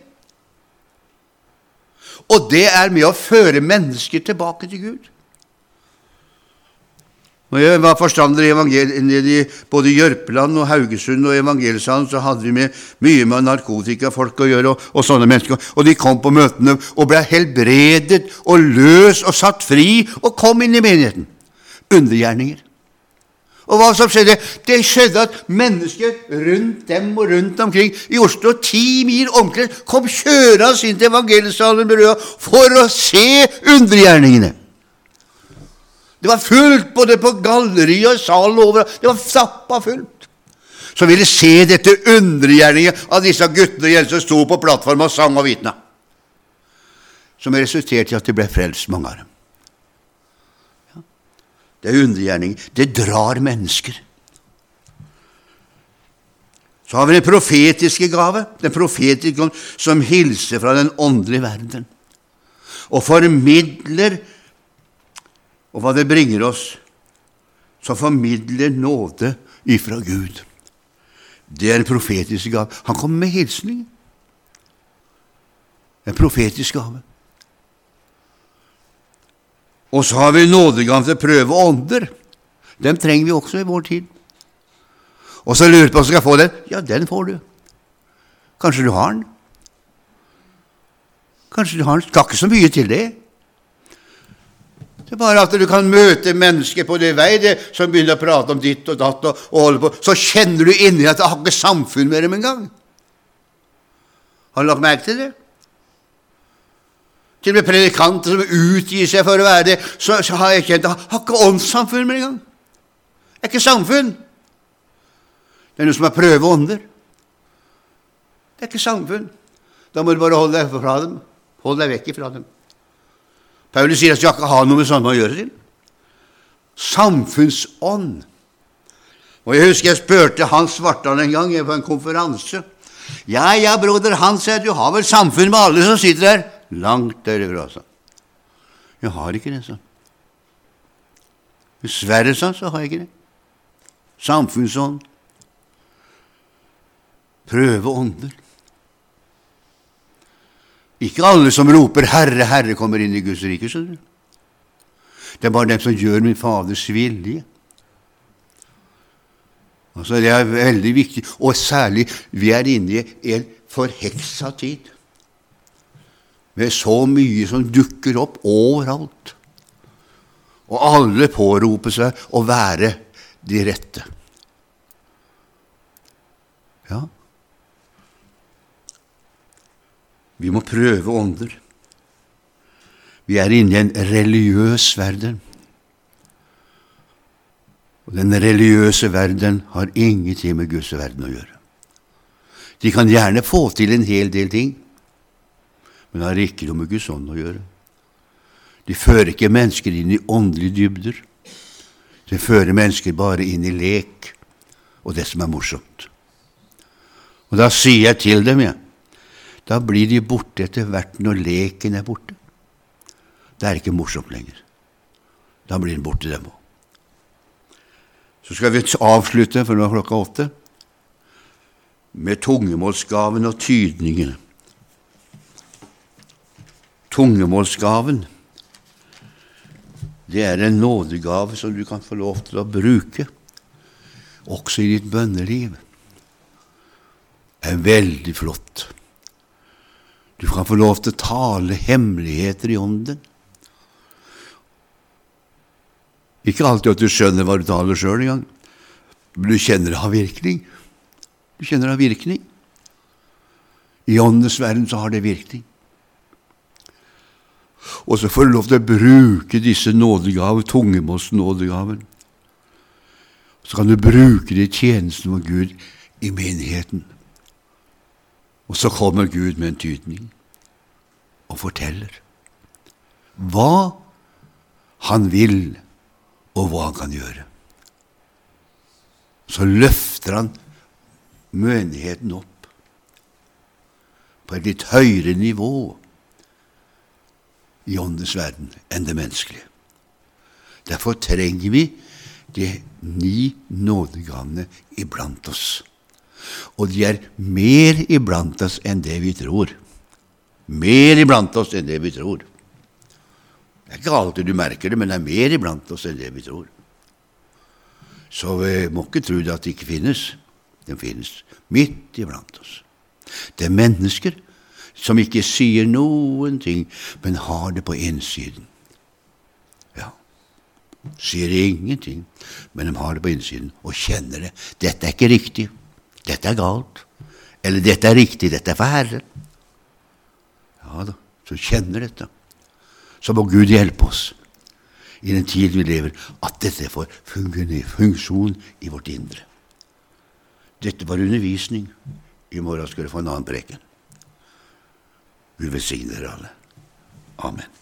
Og det er med å føre mennesker tilbake til Gud. Når jeg var forstander i både Jørpeland og Haugesund og Evangelsalen, så hadde vi med mye med narkotikafolk å gjøre, og, og, sånne mennesker. Og de kom på møtene og ble helbredet og løs og satt fri og kom inn i menigheten. Undergjerninger. Og hva som skjedde? Det skjedde at mennesker rundt dem og rundt omkring i Oslo, ti mil omkrets, kom kjørende inn til Evangelsalen for å se undergjerningene. Det var fullt både på galleriet og salen over. Det var stappa fullt. Som ville se dette undergjerningen av disse guttene og jentene som sto på plattformen og sang og vitna. Som resulterte i at det ble frelst, mange av dem. Ja. Det er undergjerning. Det drar mennesker. Så har vi den profetiske gave, den profetiske som hilser fra den åndelige verden og formidler og hva det bringer oss, som formidler nåde ifra Gud. Det er en profetisk gave. Han kommer med hilsning. En profetisk gave. Og så har vi nådegaven til å prøve ånder. Dem trenger vi også i vår tid. Og så lurer du på om du skal få den. Ja, den får du. Kanskje du har den. Kanskje du har den. Skal ikke så mye til det. Det er bare at du kan møte mennesker på det vei det, som begynner å prate om ditt og datt, og, og holde på, så kjenner du inni at det har ikke samfunn med dem engang. Har du lagt merke til det? Til og med predikanter som utgir seg for å være det, så, så har jeg kjent jeg har ikke åndssamfunn med engang. Det er ikke samfunn. Det er noe som er prøveånder. Det er ikke samfunn. Da må du bare holde deg fra dem. Hold deg vekk fra dem. Paulus sier at vi ikke har noe med sånne å gjøre til. Samfunnsånd. Og Jeg husker jeg spurte Hans Svartdal en gang på en konferanse. Ja, ja, broder Hans, du har vel samfunn med alle som sitter der? Langt derifra, sa Jeg har ikke det, sa han. Dessverre, sa han, så har jeg ikke det. Samfunnsånd. Prøve ånder. Ikke alle som roper 'Herre, Herre' kommer inn i Guds rike. skjønner du. Det er bare dem som gjør min Faders vilje. Altså, Det er veldig viktig, og særlig vi er inne i en forheksa tid. Med så mye som dukker opp overalt. Og alle påroper seg å være de rette. Ja, vi må prøve ånder. Vi er inne i en religiøs verden. Og den religiøse verden har ingenting med Guds verden å gjøre. De kan gjerne få til en hel del ting, men har ikke noe med Guds ånd å gjøre. De fører ikke mennesker inn i åndelige dybder. De fører mennesker bare inn i lek og det som er morsomt. Og da sier jeg til dem, jeg, da blir de borte etter hvert når leken er borte. Det er ikke morsomt lenger. Da blir den borte, dem òg. Så skal vi avslutte, for nå er klokka åtte, med tungemålsgaven og tydningene. Tungemålsgaven, det er en nådegave som du kan få lov til å bruke, også i ditt bønneliv. Det er veldig flott. Du kan få lov til å tale hemmeligheter i ånden. Ikke alltid at du skjønner hva du taler sjøl engang, men du kjenner det har virkning. Du kjenner det har virkning. I åndens verden så har det virkning. Og så får du lov til å bruke disse nådegaver, tungemålsnådegaven. Så kan du bruke det i tjenesten for Gud i menigheten. Og så kommer Gud med en tydning og forteller hva han vil, og hva han kan gjøre. Så løfter han menigheten opp på et litt høyere nivå i åndens verden enn det menneskelige. Derfor trenger vi de ni nådegavene iblant oss. Og de er mer iblant oss enn det vi tror. Mer iblant oss enn det vi tror. Det er ikke alltid du merker det, men det er mer iblant oss enn det vi tror. Så vi må ikke tro det at det ikke finnes. Den finnes midt iblant oss. Det er mennesker som ikke sier noen ting, men har det på innsiden. Ja, sier ingenting, men de har det på innsiden og kjenner det. Dette er ikke riktig. Dette er galt. Eller dette er riktig. Dette er for Herren. Ja da, så kjenner dette. Så må Gud hjelpe oss i den tid vi lever, at dette får funksjon i vårt indre. Dette var undervisning. I morgen skal dere få en annen preken. Gud velsigne dere alle. Amen.